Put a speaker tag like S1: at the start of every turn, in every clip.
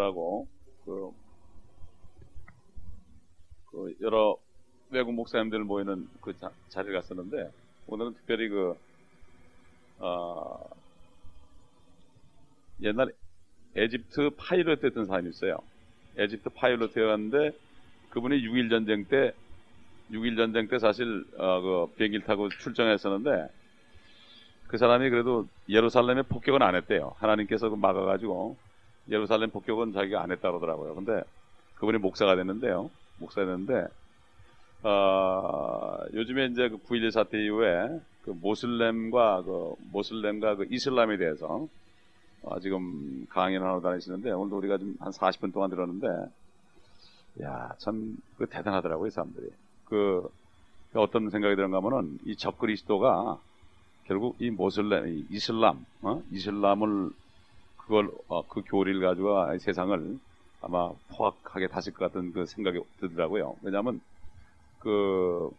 S1: 하고 그, 그 여러 외국 목사님들 모이는 그 자, 자리를 갔었는데 오늘은 특별히 그 어, 옛날 에집트 파일럿 했던 사람이 있어요. 에집트 파일럿이었는데 그분이 6.1 전쟁 때6.1 전쟁 때 사실 어, 그 비행기를 타고 출정했었는데 그 사람이 그래도 예루살렘에 폭격은 안 했대요. 하나님께서 그 막아가지고 예루살렘 폭격은 자기가 안 했다 그러더라고요. 근데 그분이 목사가 됐는데요. 목사가 됐는데 어, 요즘에 이제 그 9.11 사태 이후에 그 모슬렘과 그 모슬렘과 그 이슬람에 대해서 어, 지금 강연을 하러 다니시는데 오늘도 우리가 좀 한 40분 동안 들었는데 야, 참 그 대단하더라고요, 이 사람들이. 그 어떤 생각이 드는가 하면은 이 적그리스도가 결국 이 모슬렘, 이 이슬람, 어? 이슬람을 그걸 어, 그 교리를 가지고 세상을 아마 포악하게 다실 것 같은 그 생각이 들더라고요. 왜냐하면 그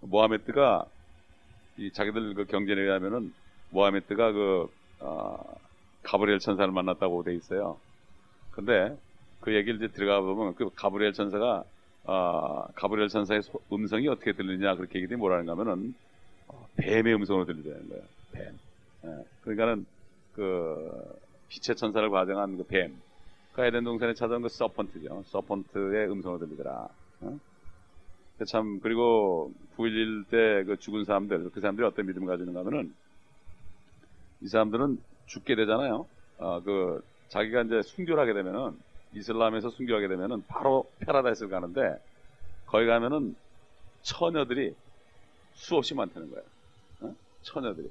S1: 모하메드가 이 자기들 그 경전에 의하면은 모하메드가 그 어, 가브리엘 천사를 만났다고 돼 있어요. 근데 그 얘기를 이제 들어가 보면 그 가브리엘 천사가 어, 가브리엘 천사의 소, 음성이 어떻게 들리냐 그렇게 얘기들이 뭐라는가 하면은 어, 뱀의 음성으로 들리는 거예요. 뱀. 예, 그러니까는 그 빛의 천사를 과정한 그 뱀. 그 에덴 동산에 찾아온 그 서펀트죠. 서펀트의 음성으로 들리더라. 어? 참 그리고 9.11 때 그 죽은 사람들 그 사람들이 어떤 믿음을 가지는가 하면은 이 사람들은 죽게 되잖아요. 어, 그 자기가 이제 순교하게 되면은 이슬람에서 순교하게 되면은 바로 페라다이스를 가는데 거기 가면은 처녀들이 수없이 많다는 거예요. 어? 처녀들이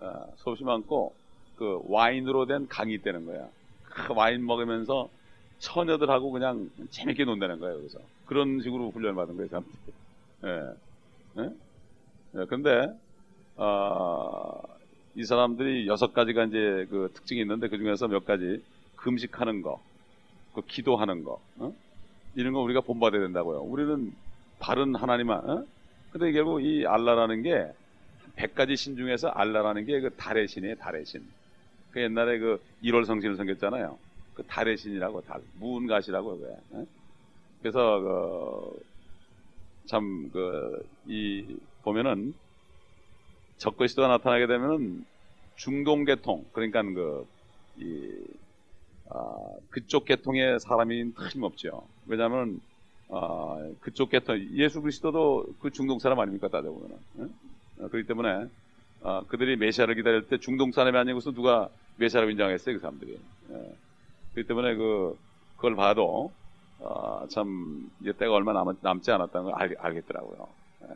S1: 어, 수없이 많고 그 와인으로 된 강이 있다는 거야. 그 와인 먹으면서 처녀들하고 그냥 재밌게 논다는 거예요. 그래서 그런 식으로 훈련을 받은 거예요, 사람들이. 예. 예? 예, 근데 어, 이 사람들이 여섯 가지가 이제 그 특징이 있는데 그 중에서 몇 가지 금식하는 거, 그 기도하는 거, 어? 이런 거 우리가 본받아야 된다고요. 우리는 바른 하나님만, 어? 근데 결국 이 알라라는 게 100가지 신 중에서 알라라는 게 그 달의 신이에요, 달의 신. 그 옛날에 그 1월 성신을 섬겼잖아요. 그 달의 신이라고, 달, 무은가시라고, 왜. 어? 그래서, 그, 참, 그, 이, 보면은, 적그리스도가 나타나게 되면은 중동계통, 그러니까 그, 이, 아, 그쪽 계통의 사람이 틀림없죠. 왜냐하면 아, 그쪽 계통 예수 그리스도도 그 중동 사람 아닙니까 따져보면 은 어, 그렇기 때문에 아, 그들이 메시아를 기다릴 때 중동 사람이 아니고서 누가 메시아를 인정했어요 그 사람들이. 예. 그렇기 때문에 그 그걸 봐도 아, 참 이제 때가 얼마 남, 남지 않았다는 걸 알, 알겠더라고요. 예.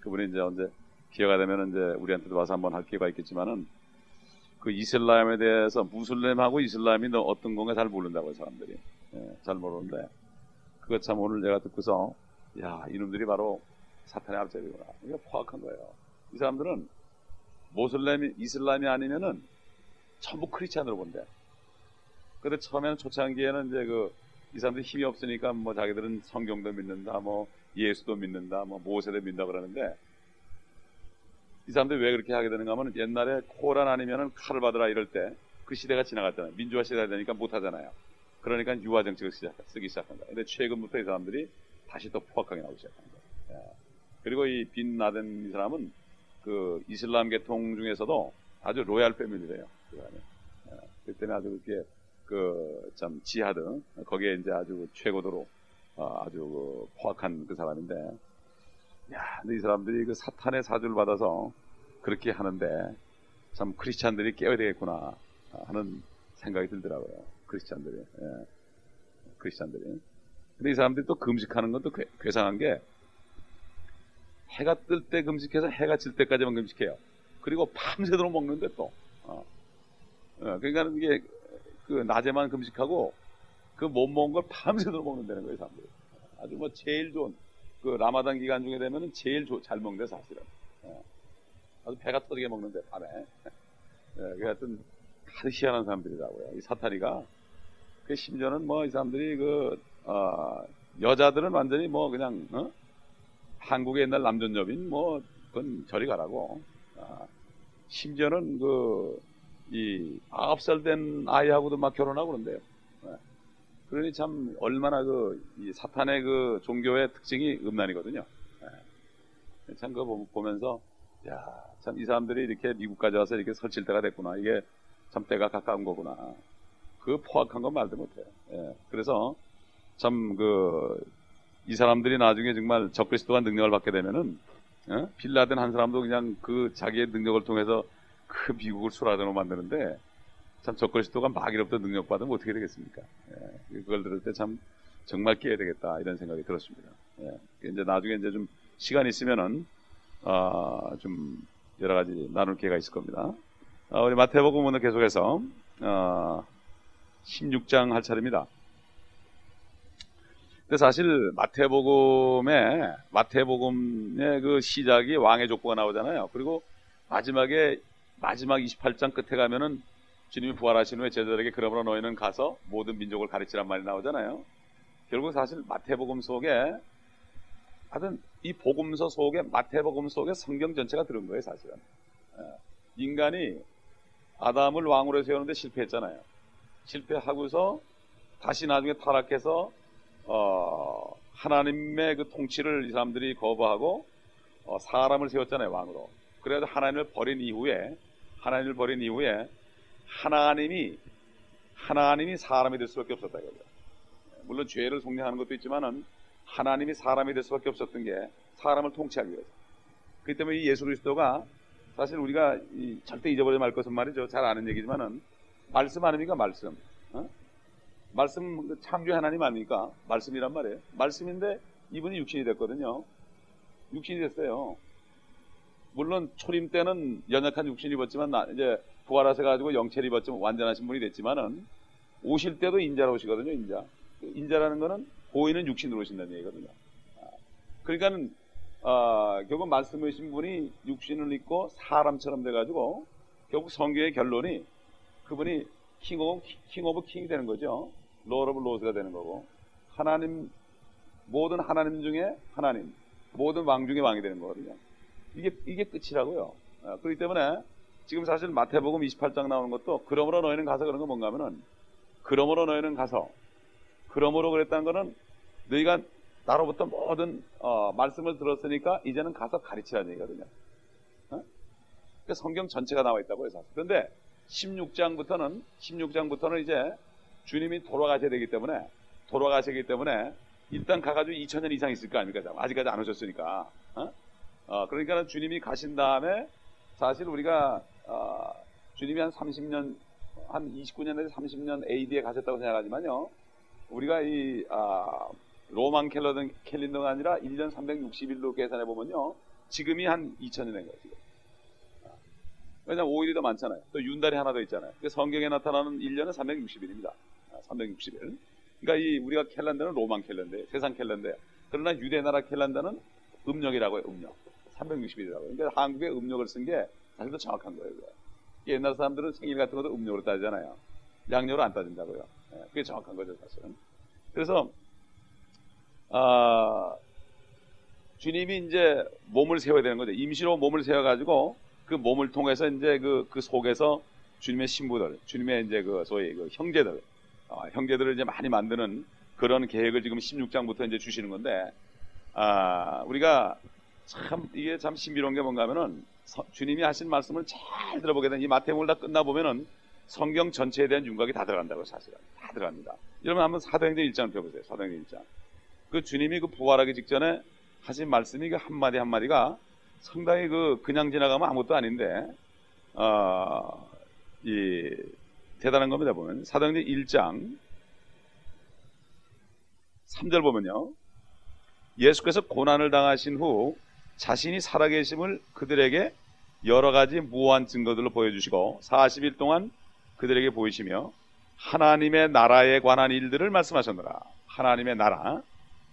S1: 그분이 이제 언제 기회가 되면 이제 우리한테도 와서 한번 할 기회가 있겠지만은 그 이슬람에 대해서 무슬림하고 이슬람이 너 어떤 건가 잘 모른다고요 사람들이 예, 잘 모르는데 그것 참 오늘 내가 듣고서 야 이놈들이 바로 사탄의 앞잡이구나 이게 포악한 거예요 이 사람들은 모슬렘이 이슬람이 아니면은 전부 크리스찬으로 본대 근데 처음에는 초창기에는 이제 그 이 사람들이 힘이 없으니까 뭐 자기들은 성경도 믿는다 뭐 예수도 믿는다 뭐 모세도 믿는다 그러는데 이 사람들이 왜 그렇게 하게 되는가 하면 옛날에 코란 아니면은 칼을 받으라 이럴 때 그 시대가 지나갔잖아요. 민주화 시대가 되니까 못 하잖아요. 그러니까 유화 정책을 시작, 쓰기 시작한 거예요. 근데 최근부터 이 사람들이 다시 또 포악하게 나오기 시작한 거예요. 예. 그리고 이빈 라덴 이 사람은 그 이슬람 계통 중에서도 아주 로얄 패밀리래요. 그 안에. 예. 그 때문에 아주 그렇게 그 참 지하드 거기에 이제 아주 최고도로 어, 아주 그 포악한 그 사람인데 야, 근데 이 사람들이 그 사탄의 사주를 받아서 그렇게 하는데 참 크리스찬들이 깨어야 되겠구나 하는 생각이 들더라고요. 크리스찬들이. 예. 크리스찬들이. 근데 이 사람들이 또 금식하는 것도 괴상한 게 해가 뜰 때 금식해서 해가 질 때까지만 금식해요. 그리고 밤새도록 먹는데 또. 어. 어, 그러니까 이게 그 낮에만 금식하고 그 못 먹은 걸 밤새도록 먹는다는 거예요, 사람들이. 아주 뭐 제일 좋은 그 라마단 기간 중에 되면은 제일 조, 잘 먹는데 사실은. 예. 아주 배가 터지게 먹는데 밤에. 예, 그 하여튼 아주 희한한 사람들이라고요. 이 사타리가. 그 심지어는 뭐 이 사람들이 그 어, 여자들은 완전히 뭐 그냥 어? 한국의 옛날 남전여빈 뭐 그건 저리 가라고. 아, 심지어는 그 이 아홉 살 된 아이하고도 막 결혼하고 그런데요. 예. 그러니 참 얼마나 그이 사탄의 그 종교의 특징이 음란이거든요. 예. 참 그거 보- 보면서 야, 참 이 사람들이 이렇게 미국까지 와서 이렇게 설칠 때가 됐구나. 이게 참 때가 가까운 거구나. 그 포악한 건 말도 못해요. 예. 그래서 참그 이 사람들이 나중에 정말 적그리스도가 능력을 받게 되면은 어? 빌라덴 한 사람도 그냥 그 자기의 능력을 통해서 그 미국을 수라전으로 만드는데 참 적그리스도가 마귀로부터 능력 받으면 어떻게 되겠습니까? 예. 그걸 들을 때 참 정말 깨야 되겠다 이런 생각이 들었습니다. 예. 이제 나중에 이제 좀 시간 있으면은 아, 좀 여러 가지 나눌 기회가 있을 겁니다. 아, 우리 마태복음 오늘 계속해서 어, 16장 할 차례입니다. 근데 사실 마태복음에 마태복음의 그 시작이 왕의 족보가 나오잖아요. 그리고 마지막에 마지막 28장 끝에 가면은 주님이 부활하신 후에 제자들에게 그러므로 너희는 가서 모든 민족을 가르치란 말이 나오잖아요. 결국 사실 마태복음 속에 하여튼 이 복음서 속에 마태복음 속에 성경 전체가 들은 거예요, 사실은. 예. 인간이 아담을 왕으로 세우는데 실패했잖아요. 실패하고서 다시 나중에 타락해서 어, 하나님의 그 통치를 이 사람들이 거부하고 어, 사람을 세웠잖아요 왕으로. 그래서 하나님을 버린 이후에 하나님을 버린 이후에 하나님이 하나님이 사람이 될 수밖에 없었다 이거죠. 물론 죄를 속량하는 것도 있지만은 하나님이 사람이 될 수밖에 없었던 게 사람을 통치하기 위해서. 그렇기 때문에 이 예수 그리스도가 사실 우리가 이 절대 잊어버리지 말 것은 말이죠. 잘 아는 얘기지만은 말씀 아닙니까 말씀. 어? 말씀 그 창조의 하나님 아닙니까? 말씀이란 말이에요. 말씀인데 이분이 육신이 됐거든요. 육신이 됐어요. 물론 초림 때는 연약한 육신 입었지만 나- 이제 부활하셔 가지고 영체를 입었지만 완전하신 분이 됐지만은 오실 때도 인자로 오시거든요. 인자. 그 인자라는 거는 보이는 육신으로 오신다는 얘기거든요. 아, 그러니까는 아, 결국 말씀하신 분이 육신을 입고 사람처럼 돼가지고 결국 성경의 결론이 그분이 King of, King of King이 되는 거죠. Lord of Lord가 되는 거고 하나님 모든 하나님 중에 하나님 모든 왕 중에 왕이 되는 거거든요. 이게 이게 끝이라고요. 아, 그렇기 때문에 지금 사실 마태복음 28장 나오는 것도 그러므로 너희는 가서 그런 거 뭔가 하면은 그러므로 너희는 가서 그러므로 그랬다는 거는 너희가 나로부터 모든 어, 말씀을 들었으니까 이제는 가서 가르치라는 얘기거든요. 어? 그러니까 성경 전체가 나와 있다고요. 사실. 그런데 16장부터는 16장부터는 이제 주님이 돌아가셔야 되기 때문에 돌아가시기 때문에 일단 가가지고 2000년 이상 있을 거 아닙니까? 아직까지 안 오셨으니까. 어? 어, 그러니까 주님이 가신 다음에 사실 우리가 어, 주님이 한 30년 한 29년에서 30년 AD에 가셨다고 생각하지만요. 우리가 이 아, 로만 캘러든 캘린더가 아니라 1년 360일로 계산해 보면요. 지금이 한 2000년 된 거예요. 지금. 아, 왜냐면 5일이 더 많잖아요. 또 윤달이 하나 더 있잖아요. 그 성경에 나타나는 1년은 360일입니다. 360일. 그러니까 이 우리가 캘린더는 로만 캘린더예요. 세상 캘린더예요. 그러나 유대 나라 캘린더는 음력이라고 해요. 음력. 360일이라고. 그러니까 한국에 음력을 쓴 게 사실 더 정확한 거예요. 옛날 사람들은 생일 같은 것도 음력으로 따지잖아요. 양력으로 안 따진다고요. 예, 그게 정확한 거죠, 사실은. 그래서 아, 주님이 이제 몸을 세워야 되는 거죠. 임시로 몸을 세워 가지고 그 몸을 통해서 이제 그, 그 속에서 주님의 신부들, 주님의 이제 그 소위 그 형제들, 어, 형제들을 이제 많이 만드는 그런 계획을 지금 16장부터 이제 주시는 건데, 아, 우리가 참 이게 참 신비로운 게 뭔가 하면은 서- 주님이 하신 말씀을 잘 들어보게 되면 이 마태복음을 다 끝나 보면은 성경 전체에 대한 윤곽이 다 들어간다고 사실은 다 들어갑니다. 여러분 한번 사도행전 1장을 펴보세요. 사도행전 1장. 그 주님이 그 부활하기 직전에 하신 말씀이 그 한마디 한마디가 상당히 그 그냥 지나가면 아무것도 아닌데 어, 이 대단한 겁니다 보면 사도행전 1장 3절 보면요. 예수께서 고난을 당하신 후 자신이 살아계심을 그들에게 여러 가지 무한 증거들로 보여주시고 40일 동안 그들에게 보이시며 하나님의 나라에 관한 일들을 말씀하셨노라. 하나님의 나라,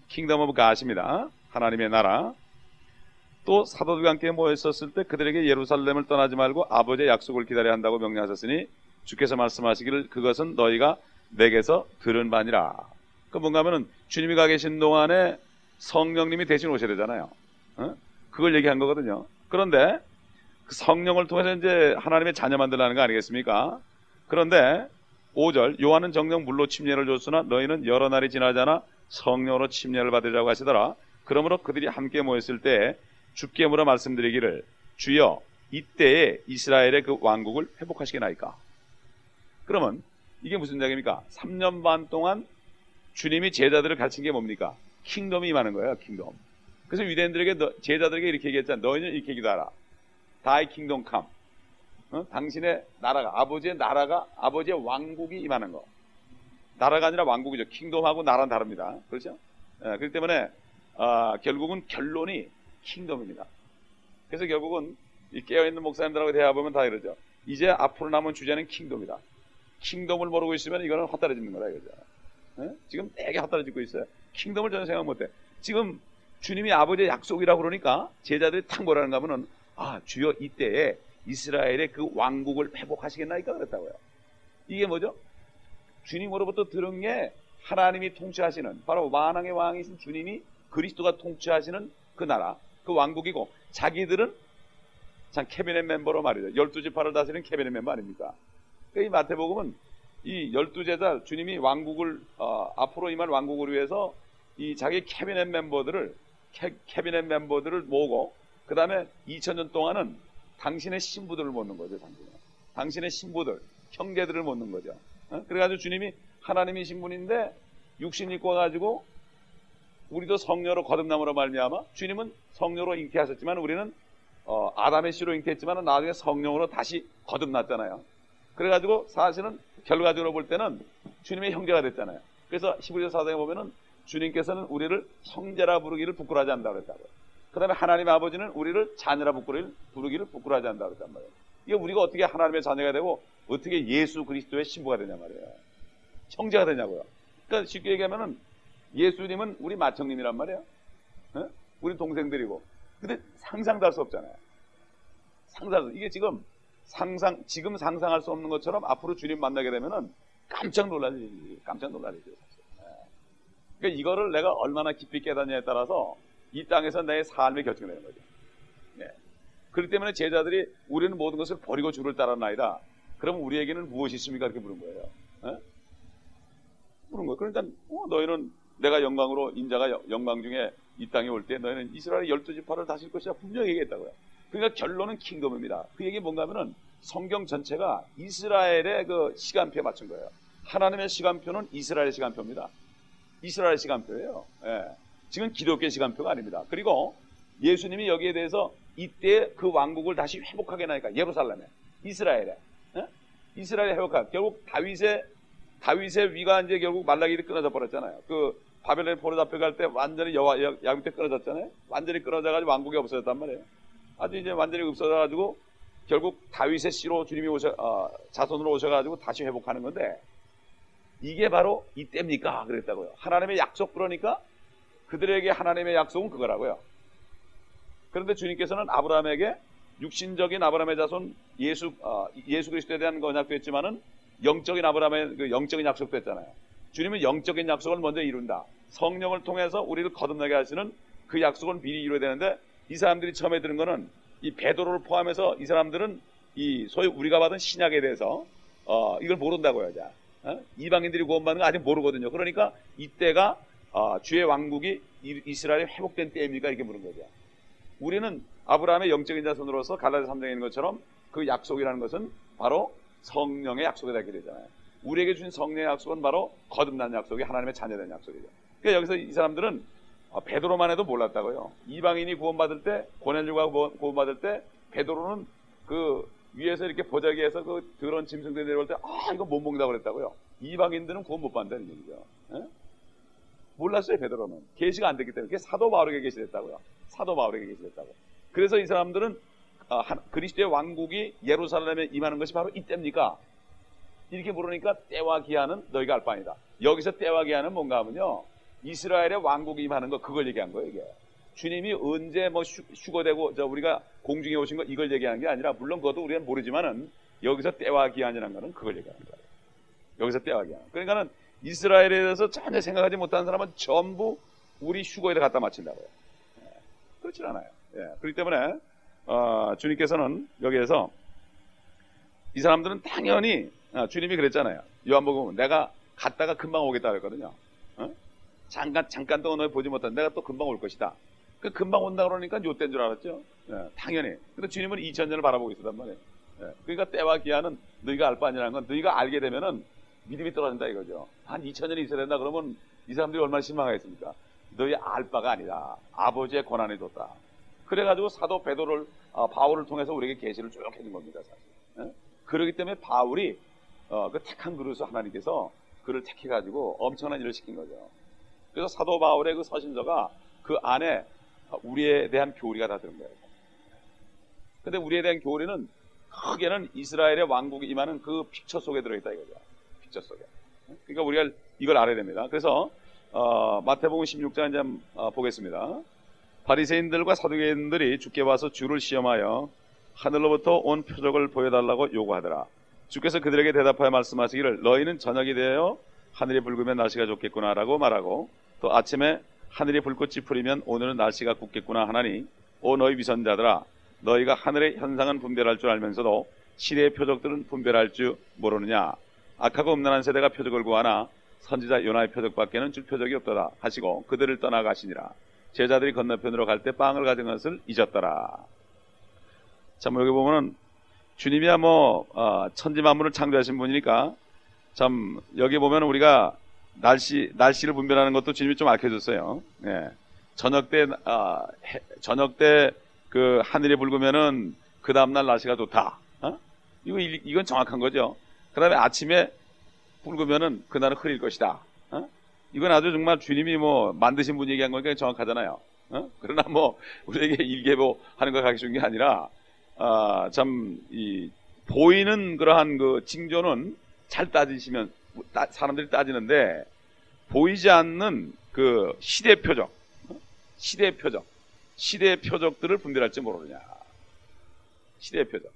S1: Kingdom of God입니다. 하나님의 나라. 또 사도들과 함께 모여 있었을 때 그들에게 예루살렘을 떠나지 말고 아버지의 약속을 기다려야 한다고 명령하셨으니 주께서 말씀하시기를 그것은 너희가 내게서 들은 바니라. 그 뭔가 하면은 주님이 가 계신 동안에 성령님이 대신 오셔야 되잖아요. 어? 그걸 얘기한 거거든요. 그런데 그 성령을 통해서 이제 하나님의 자녀 만들라는 거 아니겠습니까? 그런데 5절 요한은 정령 물로 침례를 줬으나 너희는 여러 날이 지나자나 성령으로 침례를 받으라고 하시더라. 그러므로 그들이 함께 모였을 때 주께 물어 말씀드리기를 주여 이때에 이스라엘의 그 왕국을 회복하시게나이까. 그러면 이게 무슨 이야기입니까? 3년 반 동안 주님이 제자들을 가르친 게 뭡니까? kingdom이 임하는 거예요, kingdom. 그래서 유대인들에게 너- 제자들에게 이렇게 얘기했잖아. 너희는 이렇게 기도하라. Thy kingdom come. 어? 당신의 나라가 아버지의 나라가 아버지의 왕국이 임하는 거. 나라가 아니라 왕국이죠. kingdom하고 나라는 다릅니다. 그렇죠? 예, 그렇기 때문에 아, 결국은 결론이 kingdom입니다. 그래서 결국은 이 깨어있는 목사님들하고 대화해보면 다 이러죠. 이제 앞으로 남은 주제는 킹덤이다. 킹덤을 모르고 있으면 이거는 헛다리 짚는 거다 이거죠. 예? 지금 되게 헛다리 짚고 있어요. 킹덤을 전혀 생각 못해. 지금 주님이 아버지의 약속이라고 그러니까 제자들이 탁 뭐라는가 하면은 아 주여 이때에 이스라엘의 그 왕국을 회복하시겠나이까 그랬다고요. 이게 뭐죠? 주님으로부터 들은 게 하나님이 통치하시는 바로 만왕의 왕이신 주님이 그리스도가 통치하시는 그 나라, 그 왕국이고 자기들은 참 cabinet member로 말이죠. 열두 지파를 다스리는 cabinet member 아닙니까? 이 마태복음은 이 열두 제자 주님이 왕국을 어, 앞으로 임할 왕국을 위해서 이 자기 cabinet member들을 캐, cabinet member들을 모으고 그 다음에 2000년 동안은 당신의 신부들을 모는 거죠. 당신의, 당신의 신부들, 형제들을 모는 거죠. 어? 그래가지고 주님이 하나님이신 분인데 육신 입고 와가지고 우리도 성녀로 거듭남으로 말미암아 주님은 성녀로 잉태하셨지만 우리는 어, 아담의 씨로 잉태했지만 나중에 성령으로 다시 거듭났잖아요. 그래가지고 사실은 결과적으로 볼 때는 주님의 형제가 됐잖아요. 그래서 히브리서 사장에 보면은 주님께서는 우리를 형제라 부르기를 부끄러워하지 않는다고 그랬다고요. 그 다음에 하나님 아버지는 우리를 자녀라 부르기를 부끄러워하지 않는다고 그랬단 말이에요. 이게 우리가 어떻게 하나님의 자녀가 되고 어떻게 예수 그리스도의 신부가 되냐 말이에요. 형제가 되냐고요. 그러니까 쉽게 얘기하면은 예수님은 우리 마청님이란 말이에요. 어? 우리 동생들이고. 근데 상상도 할 수 없잖아요. 상상, 이게 지금 상상, 지금 상상할 수 없는 것처럼 앞으로 주님 만나게 되면은 깜짝 놀라지, 깜짝 놀라지. 사실. 예. 그러니까 이거를 내가 얼마나 깊이 깨닫냐에 따라서 이 땅에서 내 삶의 결정이 되는 거죠. 예. 그렇기 때문에 제자들이 우리는 모든 것을 버리고 주를 따르나이다. 그러면 우리에게는 무엇이 있습니까? 이렇게 물은 거예요. 예? 물은 거예요. 그러니까 어, 너희는 내가 영광으로 인자가 여- 영광 중에 이 땅에 올 때 너희는 이스라엘 열두 지파를 다실 것이라 분명히 얘기했다고요. 그러니까 결론은 킹덤입니다. 그 얘기 뭔가 하면은 성경 전체가 이스라엘의 그 시간표에 맞춘 거예요. 하나님의 시간표는 이스라엘의 시간표입니다. 이스라엘 시간표예요. 예. 지금 기독교의 시간표가 아닙니다. 그리고 예수님이 여기에 대해서 이때 그 왕국을 다시 회복하게 나니까 예루살렘에 이스라엘에 예? 이스라엘에 회복하 결국 다윗의 다윗의 위가 이제 결국 말라기를 끊어져 버렸잖아요. 그 바벨론에 포로 잡혀갈 때 완전히 여와 때 끊어졌잖아요. 완전히 끊어져가지고 왕국이 없어졌단 말이에요. 아주 이제 완전히 없어져가지고 결국 다윗의 씨로 주님이 오셔 어, 자손으로 오셔가지고 다시 회복하는 건데 이게 바로 이때입니까? 그랬다고요. 하나님의 약속 그러니까 그들에게 하나님의 약속은 그거라고요. 그런데 주님께서는 아브라함에게 육신적인 아브라함의 자손 예수 어, 예수 그리스도에 대한 언약도 했지만은 영적인 아브라함의 그 영적인 약속도 했잖아요. 주님은 영적인 약속을 먼저 이룬다. 성령을 통해서 우리를 거듭나게 하시는 그 약속은 미리 이루어야 되는데 이 사람들이 처음에 들은 거는 이 베드로를 포함해서 이 사람들은 이 소위 우리가 받은 신약에 대해서 어, 이걸 모른다고요. 자. 어? 이방인들이 구원받는 거 아직 모르거든요. 그러니까 이때가 어, 주의 왕국이 이- 이스라엘이 회복된 때입니까? 이렇게 물은 거죠. 우리는 아브라함의 영적인 자손으로서 갈라디아 3장에 있는 것처럼 그 약속이라는 것은 바로 성령의 약속이 되게 되잖아요. 우리에게 주신 성령의 약속은 바로 거듭난 약속이 하나님의 자녀된 약속이죠. 그러니까 여기서 이 사람들은 어, 베드로만 해도 몰랐다고요. 이방인이 구원받을 때 구원- 구원받을 때 베드로는 그 위에서 이렇게 보자기에서 그 더러운 짐승들이 내려올 때 아 이거 못 먹는다고 그랬다고요. 이방인들은 구원 못 받는다는 얘기죠. 예? 몰랐어요 베드로는 계시가 안 됐기 때문에 그게 사도 바울에게 계시됐다고요. 사도 바울에게 계시됐다고. 그래서 이 사람들은 아, 한- 그리스도의 왕국이 예루살렘에 임하는 것이 바로 이때입니까? 이렇게 물으니까 때와 기한은 너희가 알 바니다. 여기서 때와 기한은 뭔가 하면요. 이스라엘의 왕국이 임하는 거 그걸 얘기한 거예요, 이게. 주님이 언제 뭐 휴, 휴거되고 저 우리가 공중에 오신 거 이걸 얘기하는 게 아니라 물론 그것도 우리는 모르지만은 여기서 때와 기한이라는 거는 그걸 얘기하는 거예요. 여기서 때와 기한. 그러니까는 이스라엘에 대해서 전혀 생각하지 못하는 사람은 전부 우리 휴거에다 갖다 맞춘다고요. 예, 그렇지 않아요. 예, 그렇기 때문에 어, 주님께서는 여기에서 이 사람들은 당연히 아, 주님이 그랬잖아요. 요한복음 내가 갔다가 금방 오겠다 그랬거든요. 어? 잠깐 잠깐도 너희 보지 못한 내가 또 금방 올 것이다. 그 금방 온다 그러니까 요때인 줄 알았죠. 예, 당연히. 근데 주님은 2000년을 바라보고 있었단 말이에요. 예, 그러니까 때와 기한은 너희가 알 바 아니라는 건 너희가 알게 되면은 믿음이 떨어진다 이거죠. 한 2000년이 있어야 된다 그러면 이 사람들이 얼마나 실망하겠습니까? 너희 알 바가 아니다. 아버지의 권한이 뒀다. 그래가지고 사도 베드로를 아, 바울을 통해서 우리에게 계시를 쭉 해준 겁니다. 사실. 예? 그렇기 때문에 바울이 어, 그 택한 그릇을 하나님께서 그를 택해가지고 엄청난 일을 시킨 거죠. 그래서 사도 바울의 그 서신서가 그 안에 우리에 대한 교리가 다 들은 거예요. 근데 우리에 대한 교리는 크게는 이스라엘의 왕국이 임하는 그 픽처 속에 들어있다 이거죠. 픽처 속에. 그러니까 우리가 이걸 알아야 됩니다. 그래서 어, 마태복음 16장 이제 한번, 어, 보겠습니다. 바리새인들과 사두개인들이 주께 와서 주를 시험하여 하늘로부터 온 표적을 보여달라고 요구하더라. 주께서 그들에게 대답하여 말씀하시기를 너희는 저녁이 되어 하늘이 붉으면 날씨가 좋겠구나라고 말하고 또 아침에 하늘이 불꽃이 풀리면 오늘은 날씨가 굳겠구나 하나니 오 너희 위선자들아 너희가 하늘의 현상은 분별할 줄 알면서도 시대의 표적들은 분별할 줄 모르느냐? 악하고 음란한 세대가 표적을 구하나 선지자 요나의 표적밖에는 줄 표적이 없더라 하시고 그들을 떠나가시니라. 제자들이 건너편으로 갈 때 빵을 가진 것을 잊었더라. 참 여기 보면은 주님이야 뭐 어, 천지 만물을 창조하신 분이니까 참 여기 보면 우리가 날씨 날씨를 분별하는 것도 주님이 좀 알려줬어요. 예. 저녁 때 아, 해, 저녁 때 그 하늘이 붉으면은 그 다음 날 날씨가 좋다. 어? 이거 이건 정확한 거죠. 그다음에 아침에 붉으면은 그날은 흐릴 것이다. 어? 이건 아주 정말 주님이 뭐 만드신 분 얘기한 거니까 정확하잖아요. 어? 그러나 뭐 우리에게 일계보 하는 거 가르쳐 준게 아니라 아, 참, 이, 보이는 그러한 그 징조는 잘 따지시면, 따, 사람들이 따지는데, 보이지 않는 그 시대 표적, 시대 표적, 시대 표적들을 분별할지 모르느냐. 시대 표적.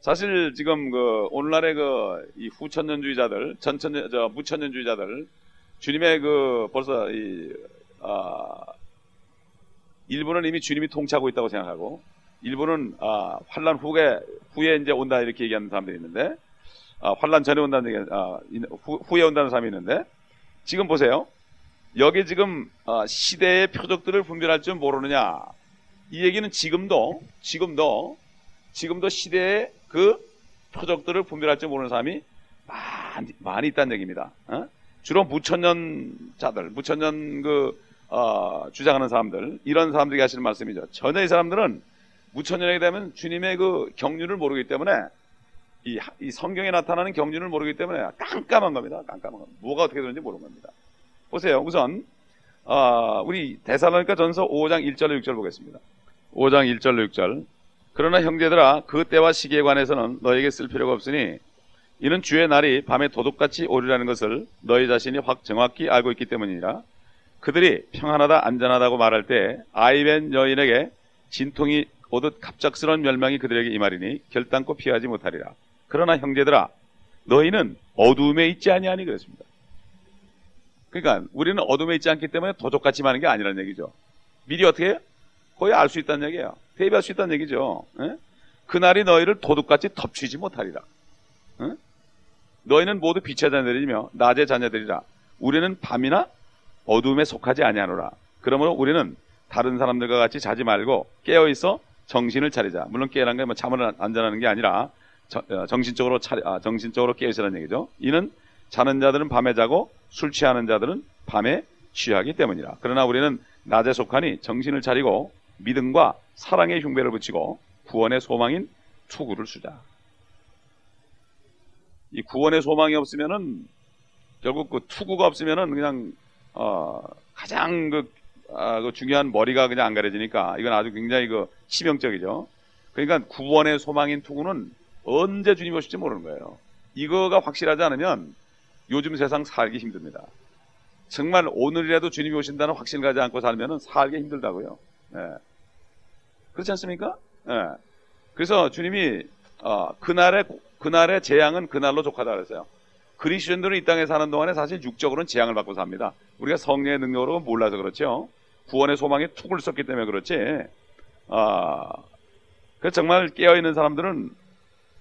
S1: 사실 지금 그 오늘날의 그 이 후천년주의자들, 전천년, 저 무천년주의자들, 주님의 그 벌써 이, 아, 일부는 이미 주님이 통치하고 있다고 생각하고, 일부는 아, 환란 후에 후에 이제 온다 이렇게 얘기하는 사람들이 있는데 아, 환란 전에 온다는 얘기, 아, 후, 후에 온다는 사람이 있는데 지금 보세요. 여기 지금 아, 시대의 표적들을 분별할 줄 모르느냐 이 얘기는 지금도 지금도 지금도 시대의 그 표적들을 분별할 줄 모르는 사람이 많이, 많이 있다는 얘기입니다. 어? 주로 무천년자들, 무천년 그 어, 주장하는 사람들 이런 사람들이 하시는 말씀이죠. 전혀 이 사람들은 무천년에게 되면 주님의 그 경륜을 모르기 때문에 이, 이, 성경에 나타나는 경륜을 모르기 때문에 깜깜한 겁니다. 깜깜한 겁니다. 뭐가 어떻게 되는지 모르는 겁니다. 보세요. 우선 어, 우리 대사로니까 전서 5장 1절 6절 보겠습니다. 5장 1절 6절 그러나 형제들아 그 때와 시기에 관해서는 너에게 쓸 필요가 없으니 이는 주의 날이 밤에 도둑같이 오리라는 것을 너희 자신이 확 정확히 알고 있기 때문이라 그들이 평안하다 안전하다고 말할 때 아이벤 여인에게 진통이 오듯 갑작스러운 멸망이 그들에게 임하리니 결단코 피하지 못하리라. 그러나 형제들아 너희는 어둠에 있지 아니하니 그랬습니다. 그러니까 우리는 어둠에 있지 않기 때문에 도적같이 많은 게 아니라는 얘기죠. 미리 어떻게 해요? 거의 알 수 있다는 얘기예요. 대비할 수 있다는 얘기죠. 에? 그날이 너희를 도둑같이 덮치지 못하리라. 에? 너희는 모두 빛의 자녀들이며 낮의 자녀들이라. 우리는 밤이나 어둠에 속하지 아니하노라. 그러므로 우리는 다른 사람들과 같이 자지 말고 깨어 있어 정신을 차리자. 물론 깨라는 게뭐 잠을 안 자는 게 아니라 어, 정신적으로 차리, 아, 정신적으로 깨어 있으라는 얘기죠. 이는 자는 자들은 밤에 자고 술 취하는 자들은 밤에 취하기 때문이라. 그러나 우리는 낮에 속하니 정신을 차리고 믿음과 사랑의 흉배를 붙이고 구원의 소망인 투구를 쓰자. 이 구원의 소망이 없으면은 결국 그 투구가 없으면은 그냥 어 가장 그 아, 그 중요한 머리가 그냥 안 가려지니까 이건 아주 굉장히 그 치명적이죠. 그러니까 구원의 소망인 투구는 언제 주님이 오실지 모르는 거예요. 이거가 확실하지 않으면 요즘 세상 살기 힘듭니다. 정말 오늘이라도 주님이 오신다는 확신 가지 않고 살면 살기 힘들다고요. 네. 그렇지 않습니까? 네. 그래서 주님이 어, 그날의 그날의 재앙은 그날로 족하다 그랬어요. 그리스도인들은 이 땅에 사는 동안에 사실 육적으로는 재앙을 받고 삽니다. 우리가 성령의 능력으로 몰라서 그렇죠. 구원의 소망에 툭을 썼기 때문에 그렇지. 아, 그 정말 깨어 있는 사람들은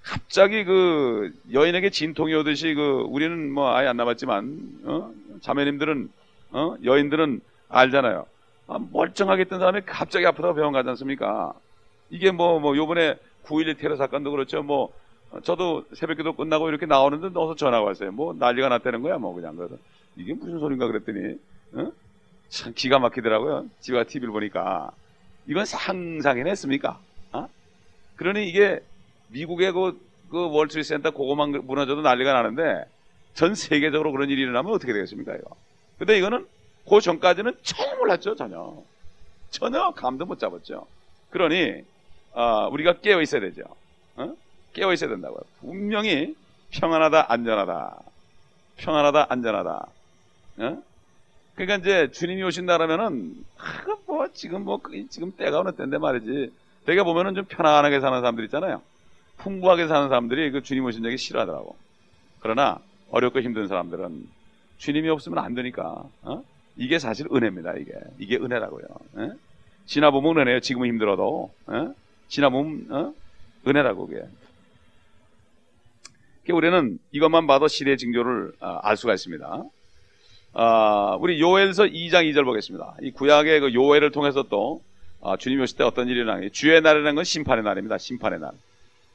S1: 갑자기 그 여인에게 진통이 오듯이 그 우리는 뭐 아예 안 남았지만 어? 자매님들은 어? 여인들은 알잖아요. 아, 멀쩡하게 있던 사람이 갑자기 아프다고 병원 가지 않습니까? 이게 뭐, 뭐, 요번에 9.11 테러 사건도 그렇죠. 뭐, 저도 새벽 기도 끝나고 이렇게 나오는데 넣어서 전화가 왔어요. 뭐, 난리가 났다는 거야, 뭐, 그냥. 그래서 이게 무슨 소린가 그랬더니, 어? 참 기가 막히더라고요. 집에 TV를 보니까. 이건 상상이나 했습니까? 어? 그러니 이게 미국의 그, 그 월트리트 센터 그거만 무너져도 난리가 나는데 전 세계적으로 그런 일이 일어나면 어떻게 되겠습니까, 이거? 근데 이거는 그 전까지는 전혀 몰랐죠, 전혀. 전혀 감도 못 잡았죠. 그러니, 어, 우리가 깨어 있어야 되죠. 어? 깨어 있어야 된다고요. 분명히 평안하다, 안전하다. 평안하다, 안전하다. 어? 그러니까 이제 주님이 오신다 그러면은, 아, 뭐, 지금 뭐, 지금 때가 어느 때인데 말이지. 내가 보면은 좀 편안하게 사는 사람들 있잖아요. 풍부하게 사는 사람들이 그 주님 오신 적이 싫어하더라고. 그러나, 어렵고 힘든 사람들은 주님이 없으면 안 되니까, 어? 이게 사실 은혜입니다, 이게. 이게 은혜라고요. 에? 지나 보면 은혜예요. 지금은 힘들어도. 에? 지나 보면, 어? 은혜라고, 그게. 우리는 이것만 봐도 시대의 징조를 아, 알 수가 있습니다. 아, 우리 요엘서 2장 2절 보겠습니다. 이 구약의 그 요엘을 통해서 또 아, 주님 오실 때 어떤 일이 일어나니 주의 날이라는 건 심판의 날입니다. 심판의 날.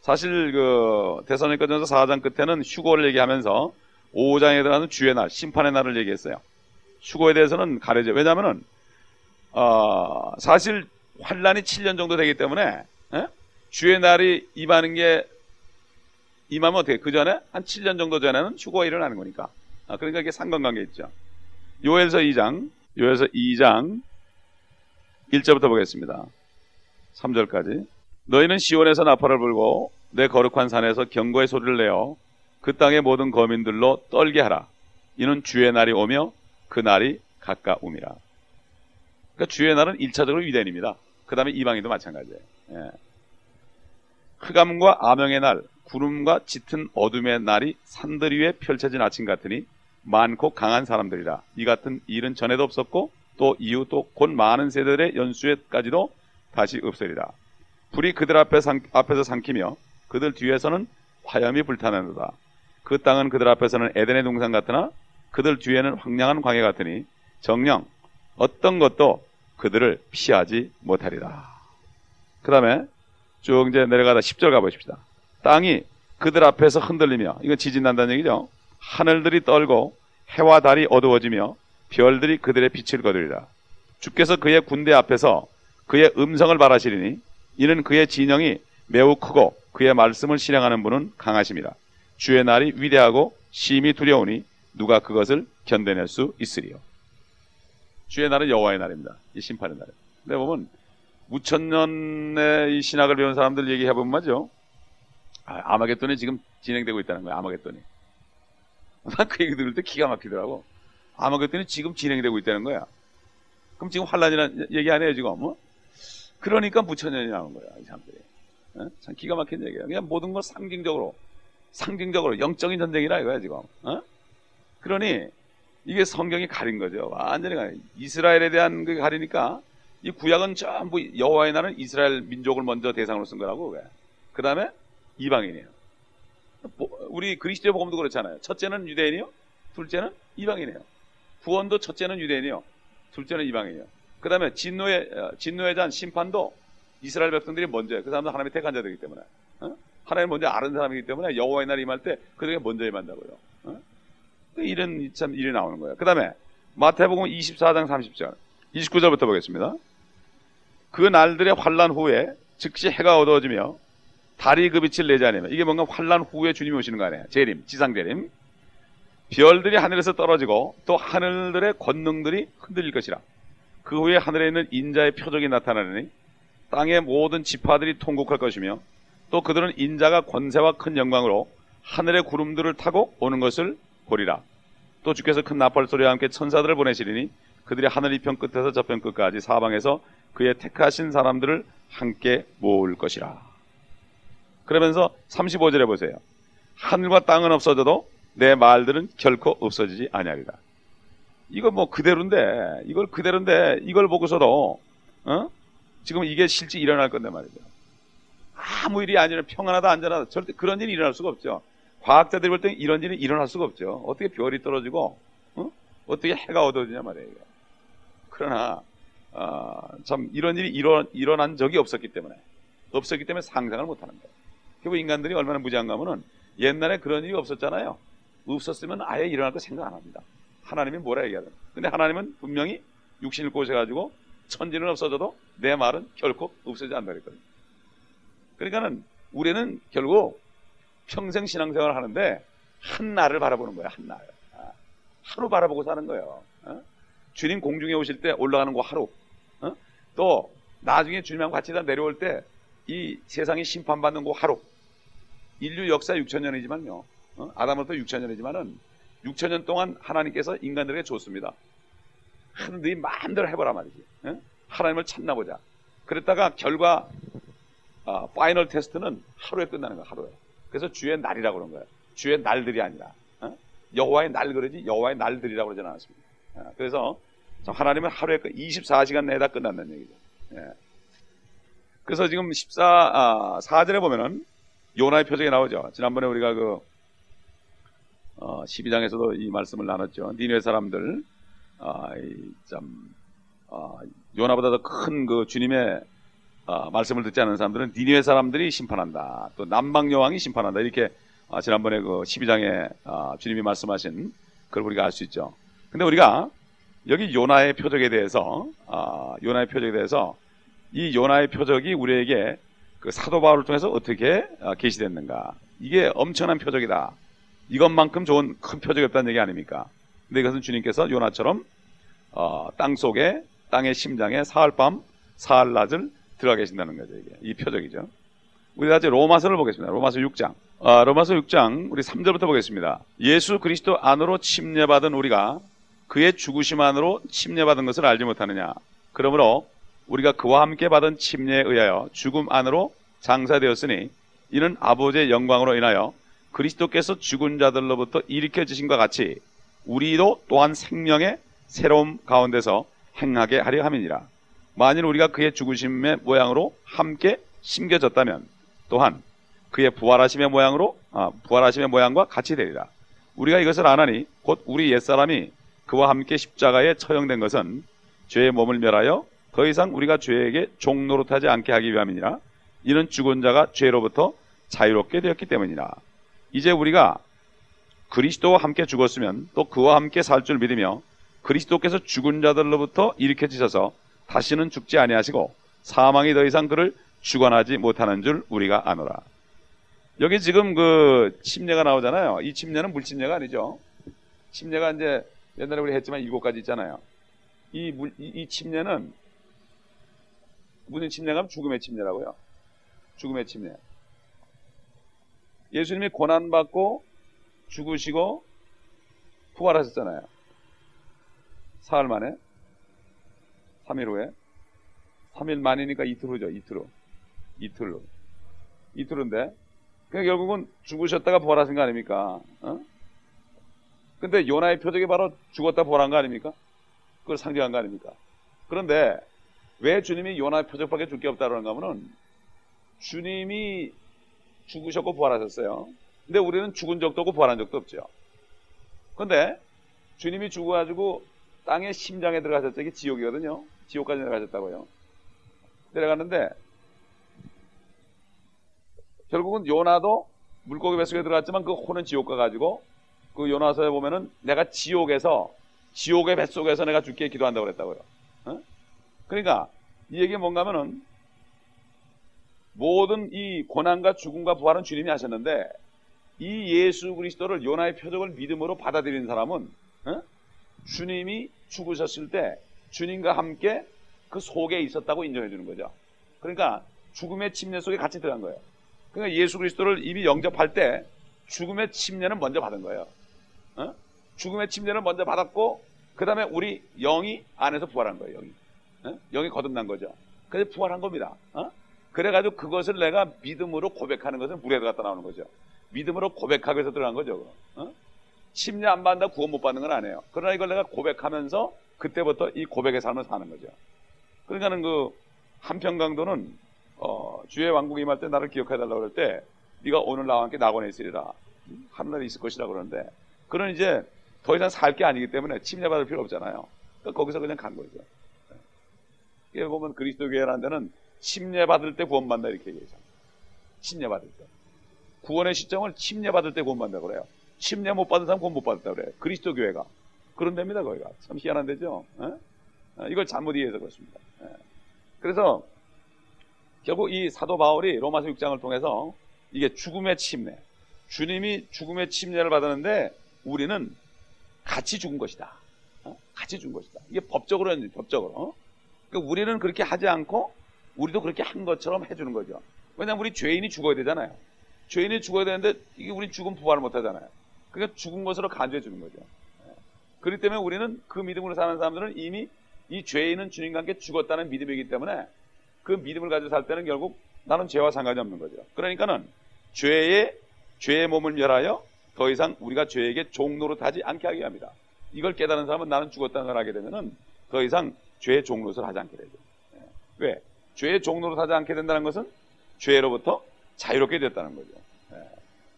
S1: 사실 그 대선일가전서 4장 끝에는 휴고를 얘기하면서 5장에 들어가는 주의 날, 심판의 날을 얘기했어요. 휴고에 대해서는 가려져. 왜냐하면은 어, 사실 환란이 7년 정도 되기 때문에 에? 예? 주의 날이 임하는 게 임하면 어떻게 그 전에 한 7년 정도 전에는 휴고가 일어나는 거니까. 아, 그러니까 이게 상관관계 있죠. 요엘서 2장, 요엘서 2장 1절부터 보겠습니다. 3절까지. 너희는 시온에서 나팔을 불고 내 거룩한 산에서 경고의 소리를 내어 그 땅의 모든 거민들로 떨게 하라. 이는 주의 날이 오며 그 날이 가까움이라. 그러니까 주의 날은 1차적으로 유대인입니다. 그 다음에 이방인도 마찬가지예요. 예. 흑암과 암영의 날, 구름과 짙은 어둠의 날이 산들 위에 펼쳐진 아침 같으니 많고 강한 사람들이라. 이 같은 일은 전에도 없었고 또 이후 또 곧 많은 세대들의 연수에까지도 다시 없으리라. 불이 그들 앞에 상, 앞에서 삼키며 그들 뒤에서는 화염이 불타는도다. 그 땅은 그들 앞에서는 에덴의 동산 같으나 그들 뒤에는 황량한 광야 같으니 정령 어떤 것도 그들을 피하지 못하리라. 그 다음에 쭉 이제 내려가다 10절 가보십시다. 땅이 그들 앞에서 흔들리며 이건 지진 난다는 얘기죠. 하늘들이 떨고 해와 달이 어두워지며 별들이 그들의 빛을 거두리라. 주께서 그의 군대 앞에서 그의 음성을 바라시리니 이는 그의 진영이 매우 크고 그의 말씀을 실행하는 분은 강하심이라. 주의 날이 위대하고 심히 두려우니 누가 그것을 견뎌낼 수 있으리요. 주의 날은 여호와의 날입니다. 이 심판의 날. 근데 보면 무천년의 이 신학을 배운 사람들 얘기해 보면 맞죠. 아, 마겟돈이 지금 진행되고 있다는 거야. 아마겟돈이. 난 그 얘기 들을 때 기가 막히더라고. 아마겟돈이 지금 진행되고 있다는 거야. 그럼 지금 환란이라는 얘기 안 해요 지금. 뭐? 그러니까 무천년이 나온 거야 이 사람들이. 어? 참 기가 막힌 얘기야. 그냥 모든 걸 상징적으로, 상징적으로 영적인 전쟁이라 이거야 지금. 어? 그러니 이게 성경이 가린 거죠. 완전히 가린. 이스라엘에 대한 그 가리니까 이 구약은 전부 여호와의 나는 이스라엘 민족을 먼저 대상으로 쓴 거라고. 그 다음에 이방인이에요. 우리 그리스도 복음도 그렇잖아요. 첫째는 유대인이요. 둘째는 이방인이에요. 구원도 첫째는 유대인이요. 둘째는 이방인이요. 그 다음에 진노의, 어, 진노의 잔 심판도 이스라엘 백성들이 먼저예요. 그 사람도 하나님의 택한 자들이기 때문에. 어? 하나님 먼저 아는 사람이기 때문에 여호와의 날이 임할 때 그들에게 먼저 임한다고요. 어? 그 이런 참 일이 나오는 거예요. 그 다음에 마태복음 24장 30절 29절부터 보겠습니다. 그 날들의 환란 후에 즉시 해가 어두워지며 달이 그 빛을 내지 않으면 이게 뭔가 환란 후에 주님이 오시는 거 아니에요. 재림, 지상 재림. 별들이 하늘에서 떨어지고 또 하늘들의 권능들이 흔들릴 것이라. 그 후에 하늘에 있는 인자의 표적이 나타나니 땅의 모든 지파들이 통곡할 것이며 또 그들은 인자가 권세와 큰 영광으로 하늘의 구름들을 타고 오는 것을 보리라. 또 주께서 큰 나팔 소리와 함께 천사들을 보내시리니 그들이 하늘 이편 끝에서 저편 끝까지 사방에서 그의 택하신 사람들을 함께 모을 것이라. 그러면서 35절에 보세요. 하늘과 땅은 없어져도 내 말들은 결코 없어지지 아니하리라. 이거 뭐 그대로인데 이걸 그대로인데 이걸 보고서도 어? 지금 이게 실제 일어날 건데 말이죠. 아무 일이 아니라 평안하다 안전하다 절대 그런 일이 일어날 수가 없죠. 과학자들이 볼 때 이런 일이 일어날 수가 없죠. 어떻게 별이 떨어지고 어? 떻게 해가 어두워지냐 말이에요. 그러나 어, 참 이런 일이 일어, 일어난 적이 없었기 때문에 없었기 때문에 상상을 못하는 거예요. 결국 인간들이 얼마나 무지한가면은 옛날에 그런 일이 없었잖아요. 없었으면 아예 일어날 거 생각 안 합니다. 하나님이 뭐라 얘기하든. 근데 하나님은 분명히 육신을 꼬셔가지고 천지는 없어져도 내 말은 결코 없어지지 않다 그랬거든요. 그러니까는 우리는 결국 평생 신앙생활을 하는데 한 날을 바라보는 거예요. 한 날. 아, 하루 바라보고 사는 거예요. 어? 주님 공중에 오실 때 올라가는 거 하루. 어? 또 나중에 주님하고 같이 다 내려올 때 이 세상이 심판받는 거 하루. 인류 역사 6천 년이지만요. 어? 아담부터 6천 년이지만은 6천 년 동안 하나님께서 인간들에게 줬습니다. 하늘이 마음대로 해보라 말이지. 어? 하나님을 찾나 보자. 그랬다가 결과 아, final test는 하루에 끝나는 거야. 하루에. 그래서 주의 날이라고 그런 거예요. 주의 날들이 아니라 어? 여호와의 날 그러지 여호와의 날들이라고 그러지 않았습니다. 어, 그래서 하나님은 하루에 24시간 내다 끝난다는 얘기죠. 예. 그래서 지금 14, 아, 4절에 보면은 요나의 표적이 나오죠. 지난번에 우리가 그 어, 12장에서도 이 말씀을 나눴죠. 니네 사람들 아, 참 아, 요나보다 더 큰 그 주님의 아, 말씀을 듣지 않는 사람들은 니네 사람들이 심판한다. 또 남방 여왕이 심판한다. 이렇게 아, 지난번에 그 12장에 아, 주님이 말씀하신 그걸 우리가 알 수 있죠. 근데 우리가 여기 요나의 표적에 대해서 아, 요나의 표적에 대해서 이 요나의 표적이 우리에게 그 사도 바울을 통해서 어떻게 아, 계시됐는가 이게 엄청난 표적이다. 이것만큼 좋은 큰 표적이 없다는 얘기 아닙니까? 근데 이것은 주님께서 요나처럼 어, 땅 속에 땅의 심장에 사흘 밤 사흘 낮을 들어가 계신다는 거죠. 이게 이 표적이죠. 우리 다시 로마서를 보겠습니다. 로마서 6장. 아, 로마서 6장 우리 3절부터 보겠습니다. 예수 그리스도 안으로 침례받은 우리가 그의 죽으심 안으로 침례받은 것을 알지 못하느냐. 그러므로 우리가 그와 함께 받은 침례에 의하여 죽음 안으로 장사되었으니 이는 아버지의 영광으로 인하여 그리스도께서 죽은 자들로부터 일으켜지신과 같이 우리도 또한 생명의 새로움 가운데서 행하게 하려 함이니라. 만일 우리가 그의 죽으심의 모양으로 함께 심겨졌다면 또한 그의 부활하심의 모양으로 아, 부활하심의 모양과 같이 되리라. 우리가 이것을 안하니 곧 우리 옛사람이 그와 함께 십자가에 처형된 것은 죄의 몸을 멸하여 더 이상 우리가 죄에게 종노릇하지 않게 하기 위함이니라. 이는 죽은 자가 죄로부터 자유롭게 되었기 때문이라. 이제 우리가 그리스도와 함께 죽었으면 또 그와 함께 살 줄 믿으며 그리스도께서 죽은 자들로부터 일으켜지셔서 다시는 죽지 아니하시고 사망이 더 이상 그를 주관하지 못하는 줄 우리가 아노라. 여기 지금 그 침례가 나오잖아요. 이 침례는 물침례가 아니죠. 침례가 이제 옛날에 우리 했지만 일곱 가지 있잖아요. 이, 물, 이, 이 침례는 무슨 침례가 죽음의 침례라고요. 죽음의 침례. 예수님이 고난받고 죽으시고 부활하셨잖아요. 사흘 만에. 3일 후에. 3일 만이니까 이틀 후죠. 이틀 후. 이틀로. 이틀인데. 그러니까 결국은 죽으셨다가 부활하신 거 아닙니까? 어? 근데 요나의 표적이 바로 죽었다 부활한 거 아닙니까? 그걸 상징한 거 아닙니까? 그런데 왜 주님이 요나의 표적밖에 줄 게 없다는 거면은 주님이 죽으셨고 부활하셨어요. 근데 우리는 죽은 적도 없고 부활한 적도 없죠. 근데 주님이 죽어가지고 땅의 심장에 들어가셨죠. 이게 지옥이거든요. 지옥까지 내려가셨다고요. 내려갔는데 결국은 요나도 물고기 뱃속에 들어갔지만 그 혼은 지옥 가가지고 그 요나서에 보면은 내가 지옥에서 지옥의 뱃속에서 내가 죽게 기도한다고 그랬다고요. 어? 그러니까 이 얘기가 뭔가 하면은 모든 이 고난과 죽음과 부활은 주님이 하셨는데 이 예수 그리스도를 요나의 표적을 믿음으로 받아들인 사람은 어? 주님이 죽으셨을 때 주님과 함께 그 속에 있었다고 인정해 주는 거죠. 그러니까 죽음의 침례 속에 같이 들어간 거예요. 그러니까 예수 그리스도를 이미 영접할 때 죽음의 침례는 먼저 받은 거예요. 어? 죽음의 침례를 먼저 받았고 그 다음에 우리 영이 안에서 부활한 거예요. 영이 어? 영이 거듭난 거죠. 그래서 부활한 겁니다. 어? 그래가지고 그것을 내가 믿음으로 고백하는 것은 물에 들어갔다 나오는 거죠. 믿음으로 고백하기 위해서 들어간 거죠. 어? 침례 안 받는다 구원 못 받는 건 아니에요. 그러나 이걸 내가 고백하면서 그때부터 이 고백의 삶을 사는 거죠. 그러니까는 그 한평강도는 어, 주의 왕국에 임할 때 나를 기억해 달라고 그럴 때 네가 오늘 나와 함께 낙원에 있으리라. 하늘에 있을 것이라 그러는데 그런 이제 더 이상 살 게 아니기 때문에 침례받을 필요 없잖아요. 그러니까 거기서 그냥 간 거죠. 이게 보면 그리스도 교회라는 데는 침례받을 때 구원받는다 이렇게 얘기하잖아요. 침례받을 때. 구원의 시점을 침례받을 때 구원받는다 그래요. 침례 못 받은 사람 구원 못 받았다 그래요. 그리스도 교회가. 그런 데입니다, 거기가. 참 희한한 데죠. 에? 어, 이걸 잘못 이해해서 그렇습니다. 에. 그래서 결국 이 사도 바울이 로마서 6장을 통해서 이게 죽음의 침례. 주님이 죽음의 침례를 받았는데 우리는 같이 죽은 것이다. 어? 같이 죽은 것이다. 이게 법적으로, 법적으로. 어? 그러니까 우리는 그렇게 하지 않고 우리도 그렇게 한 것처럼 해주는 거죠. 왜냐하면 우리 죄인이 죽어야 되잖아요. 죄인이 죽어야 되는데 이게 우리 죽음 부활을 못 하잖아요. 그러니까 죽은 것으로 간주해 주는 거죠. 예. 그렇기 때문에 우리는 그 믿음으로 사는 사람들은 이미 이 죄인은 주님과 함께 죽었다는 믿음이기 때문에 그 믿음을 가지고 살 때는 결국 나는 죄와 상관이 없는 거죠. 그러니까는 죄의 죄의 몸을 멸하여 더 이상 우리가 죄에게 종로로 타지 않게 하게 합니다. 이걸 깨달은 사람은 나는 죽었다는 걸 하게 되면은 더 이상 죄의 종로를 하지 않게 되죠. 예. 왜? 죄의 종로로 타지 않게 된다는 것은 죄로부터 자유롭게 됐다는 거죠. 예.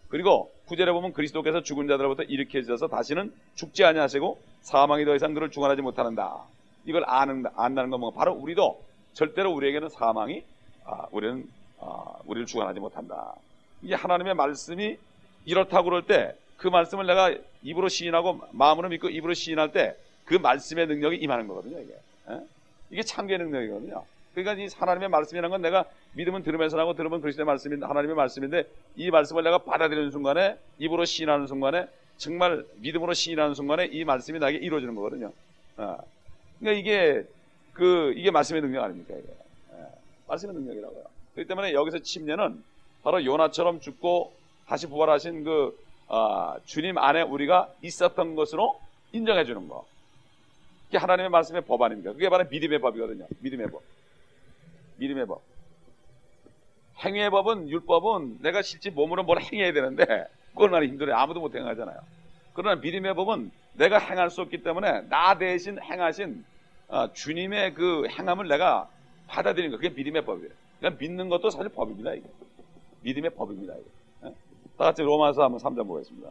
S1: 그리고 구절에 보면 그리스도께서 죽은 자들로부터 일으켜 주셔서 다시는 죽지 아니하시고 사망이 더 이상 그를 중환하지 못하는다. 이걸 아는 안다는 건 뭔가 바로 우리도 절대로 우리에게는 사망이 아, 우리는 아, 우리를 주관하지 못한다. 이게 하나님의 말씀이 이렇다고 그럴 때 그 말씀을 내가 입으로 시인하고 마음으로 믿고 입으로 시인할 때 그 말씀의 능력이 임하는 거거든요. 이게 에? 이게 참교의 능력이거든요. 그러니까 이 하나님의 말씀이라는 건 내가 믿으면 들으면서 하고 들으면 그리스도의 말씀인 하나님의 말씀인데 이 말씀을 내가 받아들이는 순간에 입으로 시인하는 순간에 정말 믿음으로 시인하는 순간에 이 말씀이 나에게 이루어지는 거거든요. 어. 그러니까 이게 그 이게 말씀의 능력 아닙니까? 이게 예. 말씀의 능력이라고요. 그렇기 때문에 여기서 침례는 바로 요나처럼 죽고 다시 부활하신 그 어, 주님 안에 우리가 있었던 것으로 인정해 주는 거. 그게 하나님의 말씀의 법 아닙니까? 그게 바로 믿음의 법이거든요. 믿음의 법. 믿음의 법. 행위의 법은 율법은 내가 실제 몸으로 뭘 행해야 되는데 그걸 많이 힘들어요. 아무도 못 행하잖아요. 그러나 믿음의 법은 내가 행할 수 없기 때문에 나 대신 행하신 어, 주님의 그 행함을 내가 받아들이는 거. 그게 믿음의 법이에요. 그러니까 믿는 것도 사실 법입니다. 이게. 믿음의 법입니다. 이게. 예? 다 같이 로마서 한번 3장 보겠습니다.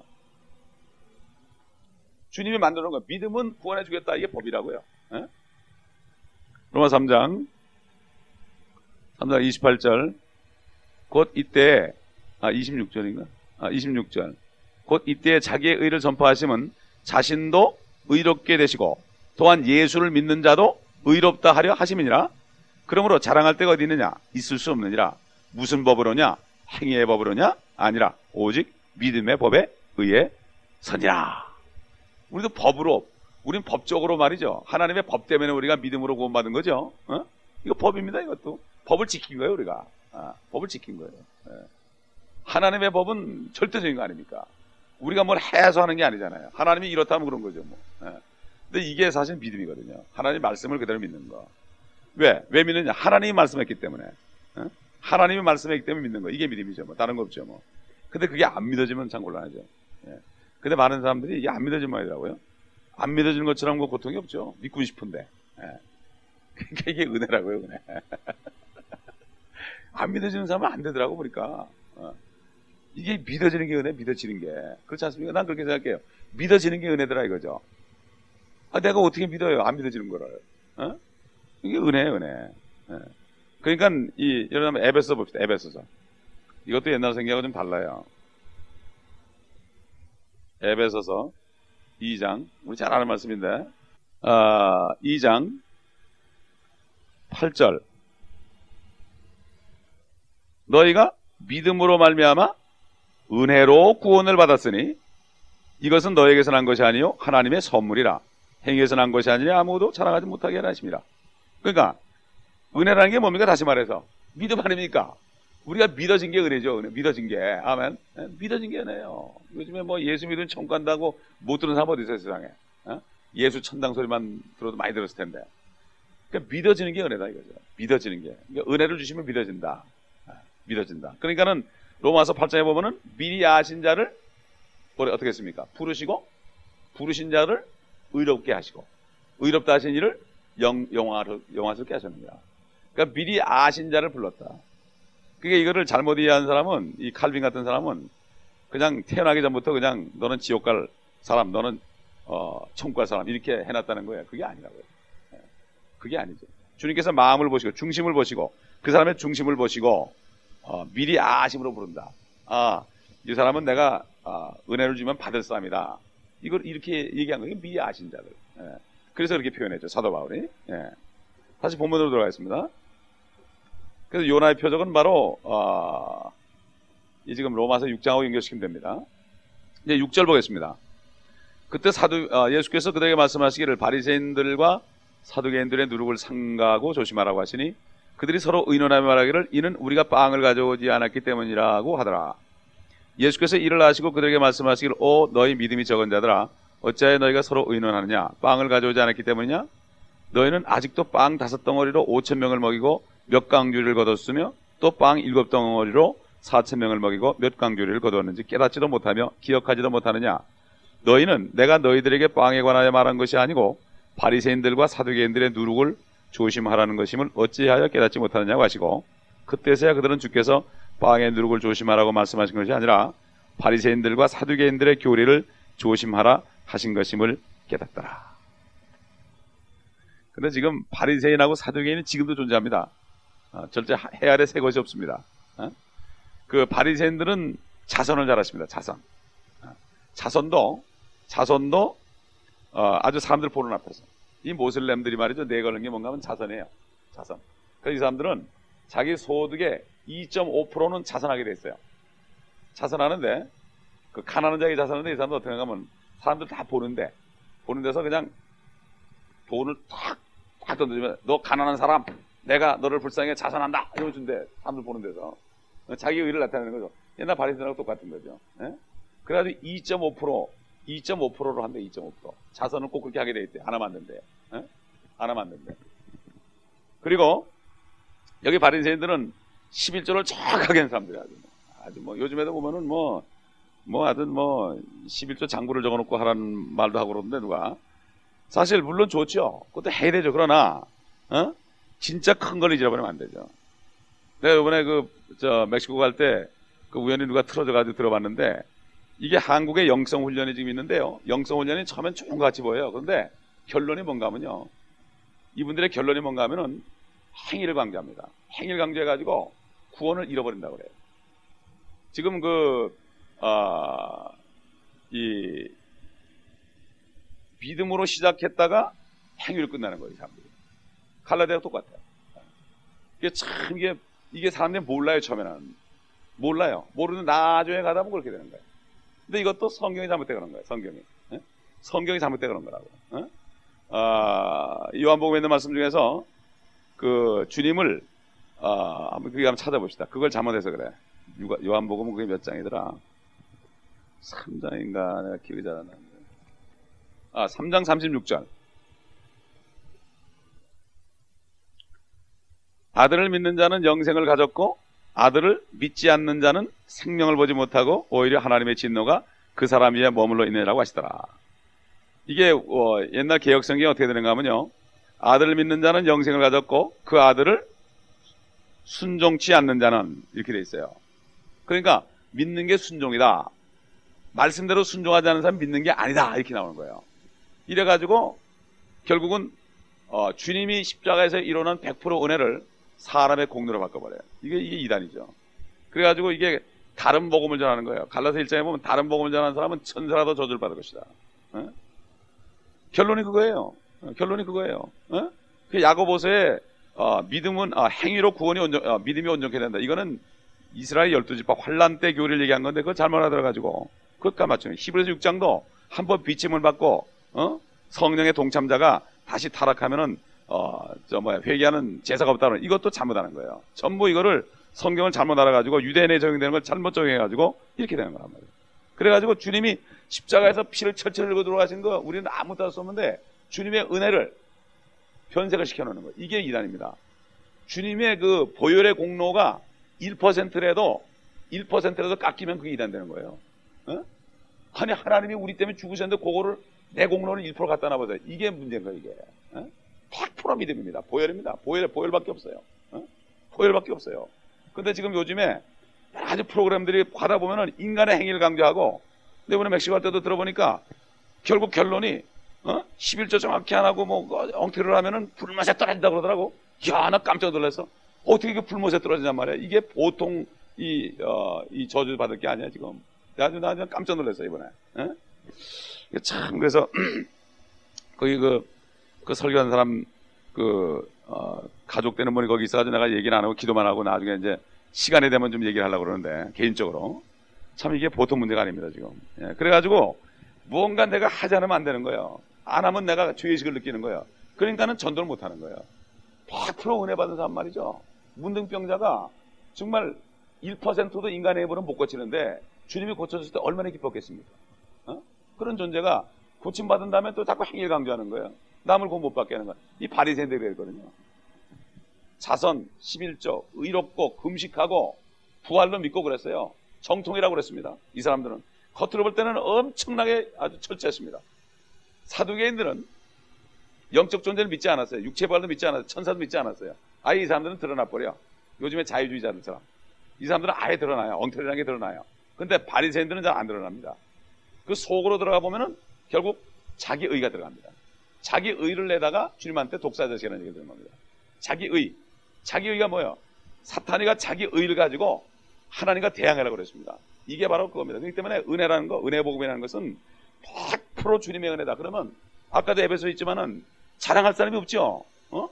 S1: 주님이 만드는 거 믿음은 구원해 주겠다. 이게 법이라고요. 예? 로마 3장 3장 28절. 곧 이때 아 26절인가? 아 26절. 곧 이때 자기의 의를 전파하심은 자신도 의롭게 되시고 또한 예수를 믿는 자도 의롭다 하려 하심이니라. 그러므로 자랑할 데가 어디 있느냐? 있을 수 없느니라. 무슨 법으로냐? 행위의 법으로냐? 아니라 오직 믿음의 법에 의해 선이라. 우리도 법으로 우린 법적으로 말이죠. 하나님의 법 때문에 우리가 믿음으로 구원받은 거죠. 어? 이거 법입니다 이것도 법을 지킨 거예요 우리가. 아, 법을 지킨 거예요. 예. 하나님의 법은 절대적인 거 아닙니까? 우리가 뭘 해서 하는 게 아니잖아요. 하나님이 이렇다면 그런 거죠 뭐. 예. 근데 이게 사실 믿음이거든요. 하나님 말씀을 그대로 믿는 거. 왜? 왜 믿느냐? 하나님이 말씀했기 때문에. 어? 하나님이 말씀했기 때문에 믿는 거. 이게 믿음이죠 뭐. 다른 거 없죠 뭐. 근데 그게 안 믿어지면 참 곤란하죠. 예. 근데 많은 사람들이 이게 안 믿어지면 말이라고요. 안 믿어지는 것처럼 그 고통이 없죠. 믿고 싶은데. 예. 그러니까 이게 은혜라고요 은혜 안 믿어지는 사람은 안 되더라고 보니까. 어. 이게 믿어지는 게 은혜 믿어지는 게. 그렇지 않습니까? 난 그렇게 생각해요. 믿어지는 게 은혜더라 이거죠. 아, 내가 어떻게 믿어요? 안 믿어지는 거를. 어? 이게 은혜예요 은혜. 예. 그러니까 이 여러분 에베소 봅시다 에베소서. 이것도 옛날 생각하고 좀 달라요. 에베소서 2장 우리 잘 아는 말씀인데. 아, 2장 8절 너희가 믿음으로 말미암아 은혜로 구원을 받았으니 이것은 너에게서 난 것이 아니요 하나님의 선물이라 행위에서 난 것이 아니니 아무도 자랑하지 못하게 하십니다. 그러니까 은혜라는 게 뭡니까? 다시 말해서 믿음 아닙니까? 우리가 믿어진 게 은혜죠. 은혜. 믿어진 게 아멘. 예, 믿어진 게 은혜요. 요즘에 뭐 예수 믿으면 천국 간다고 못 들은 사람 어디 있어요 세상에? 어? 예수 천당 소리만 들어도 많이 들었을 텐데. 그러니까 믿어지는 게 은혜다 이거죠. 믿어지는 게. 그러니까 은혜를 주시면 믿어진다. 아, 믿어진다. 그러니까는 로마서 8장에 보면은 미리 아신 자를 어떻게 했습니까? 부르시고 부르신 자를 의롭게 하시고 의롭다 하신 이를 영화스럽게 하셨느냐. 그러니까 미리 아신 자를 불렀다. 그게 이거를 잘못 이해한 사람은 이 칼빈 같은 사람은 그냥 태어나기 전부터 그냥 너는 지옥 갈 사람, 너는 어, 천국 갈 사람 이렇게 해놨다는 거예요. 그게 아니라고요. 예. 그게 아니죠. 주님께서 마음을 보시고 중심을 보시고 그 사람의 중심을 보시고 어, 미리 아심으로 부른다. 아, 이 사람은 내가 아, 은혜를 주면 받을 사람이다. 이걸 이렇게 얘기한 거예요. 미리 아신 자들. 예. 그래서 그렇게 표현했죠. 사도 바울이. 예. 다시 본문으로 들어가겠습니다. 그래서 요나의 표적은 바로 어, 이 지금 로마서 6장하고 연결시키면 됩니다. 이제 6절 보겠습니다. 그때 사두 어, 예수께서 그들에게 말씀하시기를 바리새인들과 사두개인들의 누룩을 삼가고 조심하라고 하시니 그들이 서로 의논하며 말하기를 이는 우리가 빵을 가져오지 않았기 때문이라고 하더라. 예수께서 이를 하시고 그들에게 말씀하시기를 오 너희 믿음이 적은 자들아 어찌하여 너희가 서로 의논하느냐? 빵을 가져오지 않았기 때문이냐? 너희는 아직도 빵 다섯 덩어리로 오천 명을 먹이고 몇 강주리를 거뒀으며 또 빵 일곱 덩어리로 사천 명을 먹이고 몇 강주리를 거두었는지 깨닫지도 못하며 기억하지도 못하느냐? 너희는 내가 너희들에게 빵에 관하여 말한 것이 아니고 바리새인들과 사두개인들의 누룩을 조심하라는 것임을 어찌하여 깨닫지 못하느냐고 하시고 그때서야 그들은 주께서 빵의 누룩을 조심하라고 말씀하신 것이 아니라 바리새인들과 사두개인들의 교리를 조심하라 하신 것임을 깨닫더라. 근데 지금 바리새인하고 사두개인은 지금도 존재합니다. 어, 절대 해 아래 새 것이 없습니다. 어? 그 바리새인들은 자선을 잘하십니다. 자선. 어, 자선도 자선도 어, 아주 사람들 보는 앞에서 이 모슬렘들이 말이죠 내걸는 게 뭔가 하면 자선이에요. 자선. 그래서 이 사람들은 자기 소득의 2.5%는 자선하게 돼 있어요. 자선하는데 그 가난한 자기 자선하는데 이 사람들 어떻게 하면 사람들 다 보는데 보는 데서 그냥 돈을 탁, 탁 던져주면 너 가난한 사람 내가 너를 불쌍하게 자선한다 이러면 준대 사람들 보는 데서 자기 의를 나타내는 거죠. 옛날 바리새인하고 똑같은 거죠. 예? 그래가지고 2.5% 2.5%로 한대 2.5% 자선은 꼭 그렇게 하게 돼 있대. 하나 만든대. 예? 하나 만든대. 그리고 여기 바리새인들은 11조를 정확하게 하는 사람들이야 아주, 아주 뭐 요즘에도 보면은 뭐 뭐 하여튼 뭐 11조 장부를 적어놓고 하라는 말도 하고 그러는데 누가? 사실 물론 좋죠. 그것도 해야 되죠. 그러나 어? 진짜 큰 걸 잊어버리면 안 되죠. 내가 이번에 그 저 멕시코 갈 때 그 우연히 누가 틀어져 가지고 들어봤는데 이게 한국의 영성 훈련이 지금 있는데요. 영성 훈련이 처음엔 좋은 것 같이 보여요. 그런데 결론이 뭔가 하면요. 이분들의 결론이 뭔가 하면은 행위를 강조합니다. 행위를 강조해가지고 구원을 잃어버린다고 그래요. 지금 그, 아, 이, 믿음으로 시작했다가 행위를 끝나는 거예요, 사람들이. 칼라데가 똑같아요. 이게 참, 이게, 이게 사람들이 몰라요, 처음에는. 몰라요. 모르는 나중에 가다 보면 그렇게 되는 거예요. 근데 이것도 성경이 잘못돼 그런 거예요. 성경이. 예? 성경이 잘못돼 그런 거라고. 예? 아, 요한복음에 있는 말씀 중에서 그 주님을 아, 한번 그게 한번 찾아봅시다. 그걸 잘못해서 그래. 요한복음은 그게 몇 장이더라? 3장인가 내가 기억이 잘 안 나는데. 아, 3장 36절. 아들을 믿는 자는 영생을 가졌고 아들을 믿지 않는 자는 생명을 보지 못하고 오히려 하나님의 진노가 그 사람 위에 머물러 있느라고 하시더라. 이게 어, 옛날 개혁 성경이 어떻게 되는가 하면요. 아들을 믿는 자는 영생을 가졌고 그 아들을 순종치 않는 자는 이렇게 돼 있어요. 그러니까 믿는 게 순종이다. 말씀대로 순종하지 않는 사람 믿는 게 아니다. 이렇게 나오는 거예요. 이래가지고 결국은 어, 주님이 십자가에서 이루는 100% 은혜를 사람의 공로로 바꿔버려요. 이게, 이게 이단이죠. 그래가지고 이게 다른 복음을 전하는 거예요. 갈라서 일장에 보면 다른 복음을 전하는 사람은 천사라도 저주받을 것이다. 어? 결론이 그거예요. 어, 결론이 그거예요. 어? 그 야고보서에 어, 믿음은 아, 행위로 구원이 온전, 어, 믿음이 온전케 된다. 이거는 이스라엘 열두 지파 환란 때 교리를 얘기한 건데 그걸 잘못 알아들어가지고 그것 까맞죠. 히브리서 6장도 한 번 비침을 받고 어? 성령의 동참자가 다시 타락하면은 어, 저 뭐야, 회개하는 제사가 없다는 이것도 잘못하는 거예요. 전부 이거를 성경을 잘못 알아가지고 유대인에 적용되는 걸 잘못 적용해가지고 이렇게 되는 거란 말이에요. 그래가지고 주님이 십자가에서 피를 철철 흘리고 들어가신 거 우리는 아무것도 할수 없는데 주님의 은혜를 변색을 시켜놓는 거예요. 이게 이단입니다. 주님의 그 보혈의 공로가 1%라도 1%라도 깎이면 그게 이단되는 거예요. 어? 아니 하나님이 우리 때문에 죽으셨는데 그거를 내 공로를 1% 갖다 놔보세요. 이게 문제인 거예요. 이게. 어? 100% 믿음입니다. 보혈입니다. 보혈, 보혈밖에 없어요. 어? 보혈밖에 없어요. 근데 지금 요즘에 여러 가지 프로그램들이 하다 보면은 인간의 행위를 강조하고 근데 이번에 멕시코 할 때도 들어보니까 결국 결론이 어? 11조 정확히 안 하고 뭐 엉터리를 하면은 불맛에 떨어진다 그러더라고. 야, 나 깜짝 놀랐어. 어떻게 이게 불맛에 떨어지냔 말이야. 이게 보통 이, 어, 이 저주 받을 게 아니야, 지금. 아주 나 아주 깜짝 놀랐어, 이번에. 어? 이게 참, 그래서, 거기 그, 그 설교한 사람, 그, 어, 가족 되는 분이 거기 있어가지고 내가 얘기는 안 하고 기도만 하고 나중에 이제 시간이 되면 좀 얘기를 하려고 그러는데, 개인적으로. 참 이게 보통 문제가 아닙니다, 지금. 예, 그래가지고, 무언가 내가 하지 않으면 안 되는 거예요. 안 하면 내가 죄의식을 느끼는 거예요. 그러니까는 전도를 못 하는 거예요. 100% 은혜 받은 사람 말이죠. 문둥병자가 정말 1%도 인간의 힘으로는 못 고치는데 주님이 고쳐줬을 때 얼마나 기뻤겠습니까? 어? 그런 존재가 고침받은 다음에 또 자꾸 행위를 강조하는 거예요. 남을 곧못 받게 하는 거예요. 이 바리새인들이 그랬거든요. 자선, 11조, 의롭고 금식하고 부활로 믿고 그랬어요. 정통이라고 그랬습니다. 이 사람들은. 겉으로 볼 때는 엄청나게 아주 철저했습니다. 사두개인들은 영적 존재를 믿지 않았어요. 육체 부활도 믿지 않았어요. 천사도 믿지 않았어요. 아예 이 사람들은 드러나 버려. 요즘에 자유주의자들처럼. 이 사람들은 아예 드러나요. 엉터리라는 게 드러나요. 근데 바리새인들은 잘 안 드러납니다. 그 속으로 들어가 보면은 결국 자기 의가 들어갑니다. 자기 의를 내다가 주님한테 독사자식이라는 얘기를 듣는 겁니다. 자기 의. 자기 의가 뭐예요? 사탄이가 자기 의를 가지고 하나님과 대항하라고 그랬습니다. 이게 바로 그겁니다. 그렇기 때문에 은혜라는 거, 은혜 복음이라는 것은 100% 주님의 은혜다. 그러면 아까도 에베소 있지만은 자랑할 사람이 없죠. 어?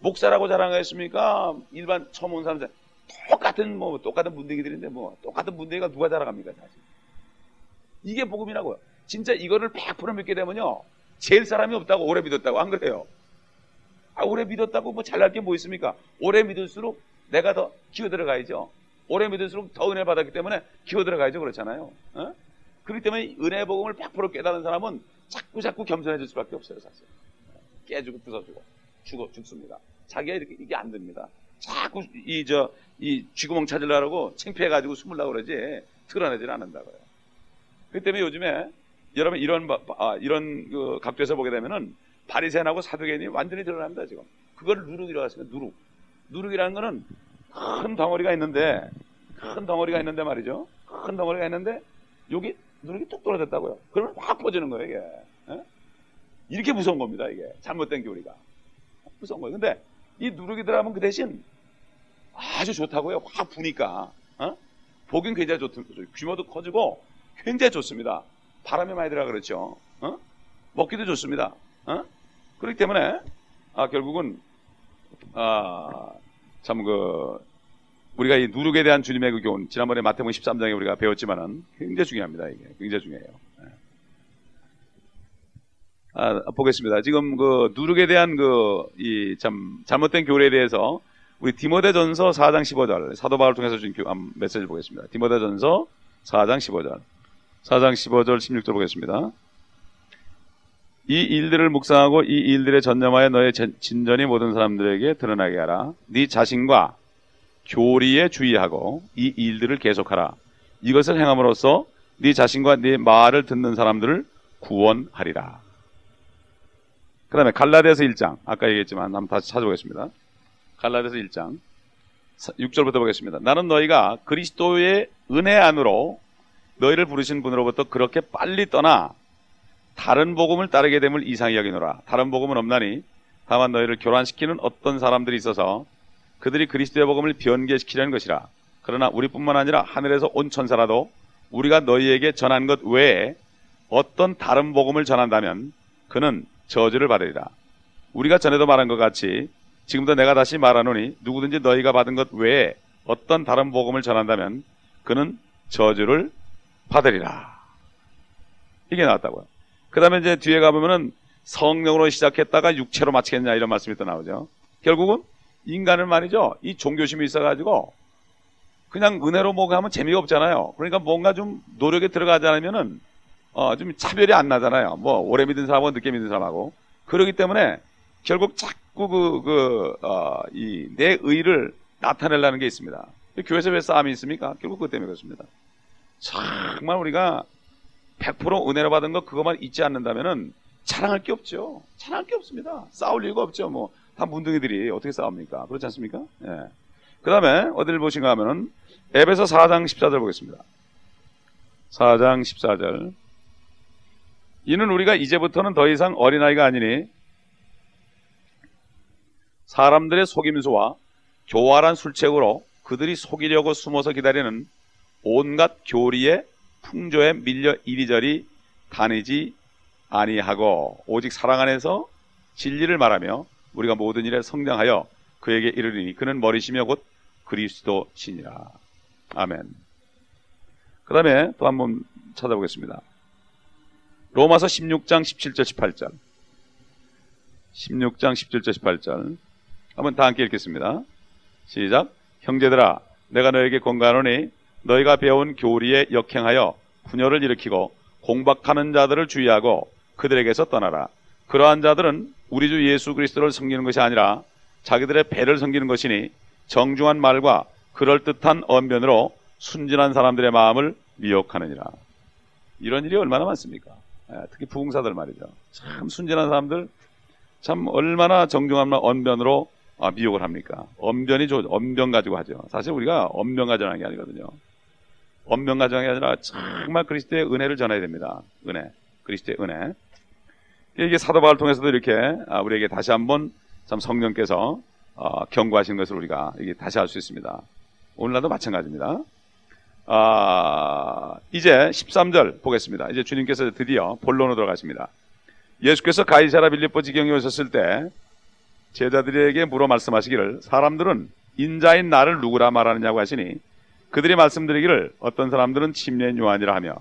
S1: 목사라고 자랑하겠습니까? 일반 처음 온 사람들 똑같은 뭐 똑같은 문대기들인데 뭐 똑같은 문대기가 누가 자랑합니까 사실? 이게 복음이라고요. 진짜 이거를 100% 믿게 되면요 제일 사람이 없다고 오래 믿었다고 안 그래요? 아 오래 믿었다고 뭐 잘날 게 뭐 있습니까? 오래 믿을수록 내가 더 기어 들어가야죠. 오래 믿을수록 더 은혜 받았기 때문에 기어 들어가야죠 그렇잖아요. 어? 그렇기 때문에 은혜 복음을 100% 깨달은 사람은 자꾸 자꾸 겸손해질 수밖에 없어요 사실. 깨주고 부숴주고 죽어 죽습니다. 자기가 이렇게 이게 안 됩니다. 자꾸 이 저이 쥐구멍 찾으려고 창피해가지고 숨으려고 그러지 드러내질 않는다고요. 그렇기 때문에 요즘에 여러분 이런 바- 아, 이런 그 각도에서 보게 되면은 바리새인하고 사두개인이 완전히 드러납니다 지금. 그걸 누룩이라고 하시면 누룩. 누룩이라는 거는 큰 덩어리가 있는데 큰 덩어리가 있는데 말이죠. 큰 덩어리가 있는데 여기 누룩이 뚝 떨어졌다고요. 그러면 확 퍼지는 거예요 이게. 예? 이렇게 무서운 겁니다 이게 잘못된 교리가 무서운 거예요. 근데 이 누룩이 들어가면 그 대신 아주 좋다고요. 확 부니까 어? 보긴 굉장히 좋, 규모도 커지고 굉장히 좋습니다. 바람이 많이 들어가 그렇죠. 어? 먹기도 좋습니다. 어? 그렇기 때문에 아, 결국은 아, 참 그 우리가 이 누룩에 대한 주님의 그 교훈 지난번에 마태복음 13장에 우리가 배웠지만은 굉장히 중요합니다. 이게 굉장히 중요해요. 예. 아, 보겠습니다. 지금 그 누룩에 대한 그 이 참 잘못된 교리에 대해서 우리 디모데전서 4장 15절 사도 바울 통해서 준 교- 한 메시지 보겠습니다. 디모데전서 4장 15절 4장 15절 16절 보겠습니다. 이 일들을 묵상하고 이 일들에 전념하여 너의 전- 진전이 모든 사람들에게 드러나게 하라. 네 자신과 교리에 주의하고 이 일들을 계속하라. 이것을 행함으로써 네 자신과 네 말을 듣는 사람들을 구원하리라. 그 다음에 갈라디아서 1장 아까 얘기했지만 한번 다시 찾아보겠습니다. 갈라디아서 1장 6절부터 보겠습니다. 나는 너희가 그리스도의 은혜 안으로 너희를 부르신 분으로부터 그렇게 빨리 떠나 다른 복음을 따르게 됨을 이상히 여기노라. 다른 복음은 없나니 다만 너희를 교란시키는 어떤 사람들이 있어서 그들이 그리스도의 복음을 변개시키려는 것이라. 그러나 우리뿐만 아니라 하늘에서 온 천사라도 우리가 너희에게 전한 것 외에 어떤 다른 복음을 전한다면 그는 저주를 받으리라. 우리가 전에도 말한 것 같이 지금도 내가 다시 말하노니 누구든지 너희가 받은 것 외에 어떤 다른 복음을 전한다면 그는 저주를 받으리라. 이게 나왔다고요. 그 다음에 이제 뒤에 가보면은 성령으로 시작했다가 육체로 마치겠냐 이런 말씀이 또 나오죠. 결국은 인간은 말이죠. 이 종교심이 있어가지고 그냥 은혜로 뭐가 하면 재미가 없잖아요. 그러니까 뭔가 좀 노력에 들어가지 않으면은 어, 좀 차별이 안 나잖아요. 뭐 오래 믿은 사람하고 늦게 믿은 사람하고 그렇기 때문에 결국 자꾸 그, 그, 어, 이, 내 의를 나타내려는 게 있습니다. 교회에서 왜 싸움이 있습니까? 결국 그것 때문에 그렇습니다. 정말 우리가 100% 은혜로 받은 것 그것만 잊지 않는다면은 자랑할 게 없죠. 자랑할 게 없습니다. 싸울 이유가 없죠. 뭐, 다 문둥이들이 어떻게 싸웁니까? 그렇지 않습니까? 예. 그 다음에 어디를 보신가 하면은 에베소 4장 14절 보겠습니다. 4장 14절. 이는 우리가 이제부터는 더 이상 어린아이가 아니니 사람들의 속임수와 교활한 술책으로 그들이 속이려고 숨어서 기다리는 온갖 교리의 풍조에 밀려 이리저리 다니지 아니하고 오직 사랑 안에서 진리를 말하며 우리가 모든 일에 성장하여 그에게 이르리니 그는 머리시며 곧 그리스도시니라. 아멘. 그 다음에 또 한번 찾아보겠습니다. 로마서 16장 17절 18절. 16장 17절 18절. 한번 다 함께 읽겠습니다. 시작. 형제들아, 내가 너에게 권가하노니 너희가 배운 교리에 역행하여 분열을 일으키고 공박하는 자들을 주의하고 그들에게서 떠나라. 그러한 자들은 우리 주 예수 그리스도를 섬기는 것이 아니라 자기들의 배를 섬기는 것이니 정중한 말과 그럴듯한 언변으로 순진한 사람들의 마음을 미혹하느니라. 이런 일이 얼마나 많습니까? 예, 특히 부흥사들 말이죠. 참 순진한 사람들, 참 얼마나 정중한 말 언변으로 아, 미혹을 합니까? 언변이 좋, 언변 가지고 하죠. 사실 우리가 언변 가져가는 게 아니거든요. 가져가는 게 아니라 정말 그리스도의 은혜를 전해야 됩니다. 은혜. 그리스도의 은혜. 이게 사도 바울 통해서도 이렇게 아, 우리에게 다시 한번 참 성령께서 어, 경고하신 것을 우리가 다시 알 수 있습니다. 오늘날도 마찬가지입니다. 아, 이제 13절 보겠습니다. 이제 주님께서 드디어 본론으로 들어가십니다. 예수께서 가이사라 빌립보 지경에 오셨을 때 제자들에게 물어 말씀하시기를 사람들은 인자인 나를 누구라 말하느냐고 하시니 그들이 말씀드리기를 어떤 사람들은 침례인 요한이라 하며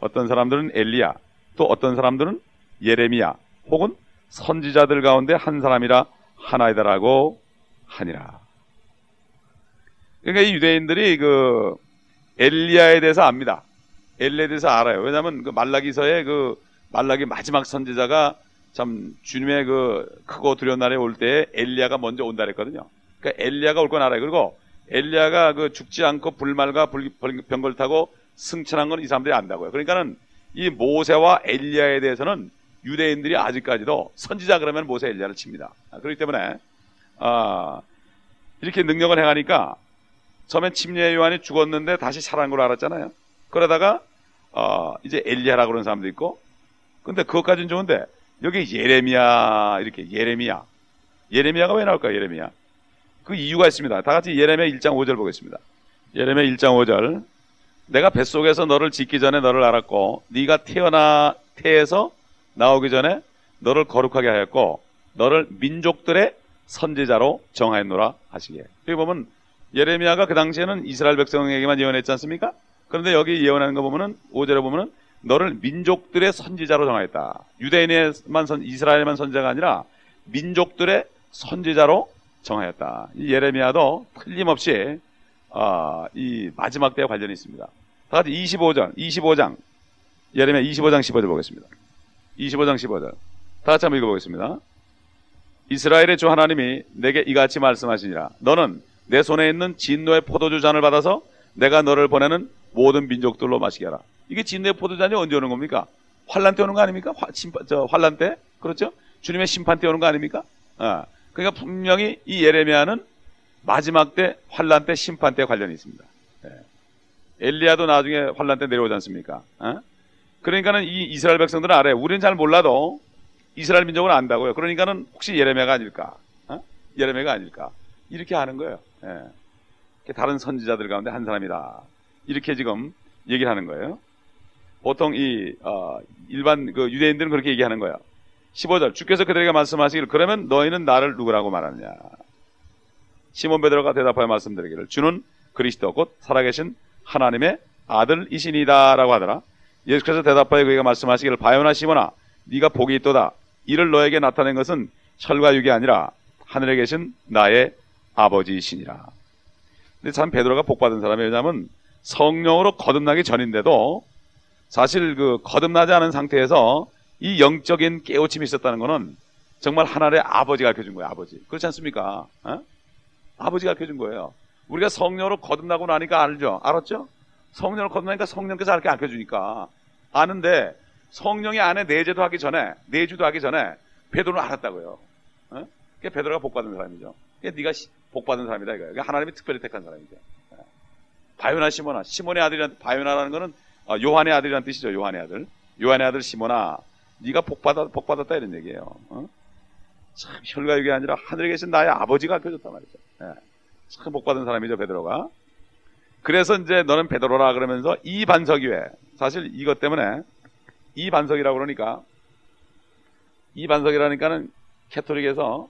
S1: 어떤 사람들은 엘리야 또 어떤 사람들은 예레미야 혹은 선지자들 가운데 한 사람이라 하나이다라고 하니라. 그러니까 이 유대인들이 그 엘리야에 대해서 압니다. 엘리야에 대해서 알아요. 왜냐하면 그 말라기서의 그 말라기 마지막 선지자가 참 주님의 그 크고 두려운 날에 올 때 엘리야가 먼저 온다 그랬거든요. 그러니까 엘리야가 올 건 알아요. 그리고 엘리야가 그 죽지 않고 불말과 병걸 타고 승천한 건 이 사람들이 안다고요. 그러니까는 이 모세와 엘리야에 대해서는 유대인들이 아직까지도 선지자 그러면 모세 엘리야를 칩니다. 아, 그렇기 때문에 아, 이렇게 능력을 행하니까 처음엔 침례 요한이 죽었는데 다시 살아난 걸 알았잖아요. 그러다가 어, 이제 엘리야라고 그러는 사람도 있고 근데 그것까지는 좋은데 여기 예레미야 이렇게 예레미야 예레미야가 왜 나올까요 예레미야 그 이유가 있습니다 다 같이 예레미야 1장 5절 보겠습니다 예레미야 1장 5절 내가 뱃속에서 너를 짓기 전에 너를 알았고 네가 태어나 태에서 나오기 전에 너를 거룩하게 하였고 너를 민족들의 선지자로 정하였노라 하시게 여기 보면 예레미야가 그 당시에는 이스라엘 백성에게만 예언했지 않습니까? 그런데 여기 예언하는 거 보면은 5절에 보면은 너를 민족들의 선지자로 정하였다. 유대인에만 선, 이스라엘만 선지자가 아니라 민족들의 선지자로 정하였다. 이 예레미야도 틀림없이 어, 이 마지막 때와 관련이 있습니다. 다 같이 25장, 25장 예레미야 25장 15절 보겠습니다. 25장 15절 다 같이 한번 읽어보겠습니다. 이스라엘의 주 하나님이 내게 이같이 말씀하시니라. 너는 내 손에 있는 진노의 포도주 잔을 받아서 내가 너를 보내는 모든 민족들로 마시게 하라. 이게 진노의 포도잔이 언제 오는 겁니까? 환란 때 오는 거 아닙니까? 저 환란 때 그렇죠? 주님의 심판 때 오는 거 아닙니까? 아, 그러니까 분명히 이 예레미야는 마지막 때 환란 때 심판 때 관련이 있습니다. 예. 엘리야도 나중에 환란 때 내려오지 않습니까? 어? 그러니까는 이 이스라엘 백성들은 알아요. 우리는 잘 몰라도 이스라엘 민족은 안다고요. 그러니까는 혹시 예레미야가 아닐까? 어? 예레미야가 아닐까? 이렇게 하는 거예요. 예. 다른 선지자들 가운데 한 사람이다. 이렇게 지금 얘기를 하는 거예요. 보통 이 어, 일반 그 유대인들은 그렇게 얘기하는 거예요. 15절 주께서 그들에게 말씀하시기를 그러면 너희는 나를 누구라고 말하느냐. 시몬 베드로가 대답하여 말씀드리기를 주는 그리스도 곧 살아계신 하나님의 아들이신이다라고 하더라. 예수께서 대답하여 그에게 말씀하시기를 바요나 시몬아 네가 복이 있도다. 이를 너에게 나타낸 것은 혈과 육이 아니라 하늘에 계신 나의 아버지이시니라. 근데 참 베드로가 복 받은 사람이에요. 왜냐하면 성령으로 거듭나기 전인데도 사실 그 거듭나지 않은 상태에서 이 영적인 깨우침이 있었다는 것은 정말 하나의 아버지가 가르쳐 준 거예요. 아버지. 그렇지 않습니까? 어? 아버지가 가르쳐 준 거예요. 우리가 성령으로 거듭나고 나니까 알죠? 알았죠? 성령으로 거듭나니까 성령께서 이렇게 가르쳐 주니까 아는데 성령이 안에 내재도 하기 전에 내주도 하기 전에 베드로는 알았다고요. 어? 그게 베드로가 복 받은 사람이죠. 그러니까 네가 시- 복받은 사람이다. 그러니까 하나님이 특별히 택한 사람이죠. 예. 바요나 시모나 시몬의 아들이란 바요나라는 거는 어, 요한의 아들이란 뜻이죠. 요한의 아들. 요한의 아들 시모나 네가 복받아 복받았다 이런 얘기예요. 어? 참 혈과육이 아니라 하늘에 계신 나의 아버지가 알려줬단 말이죠. 예. 참 복받은 사람이죠 베드로가. 그래서 이제 너는 베드로라 그러면서 이 반석 위에 사실 이것 때문에 이 반석이라고 그러니까 이 반석이라니까는 캐토릭에서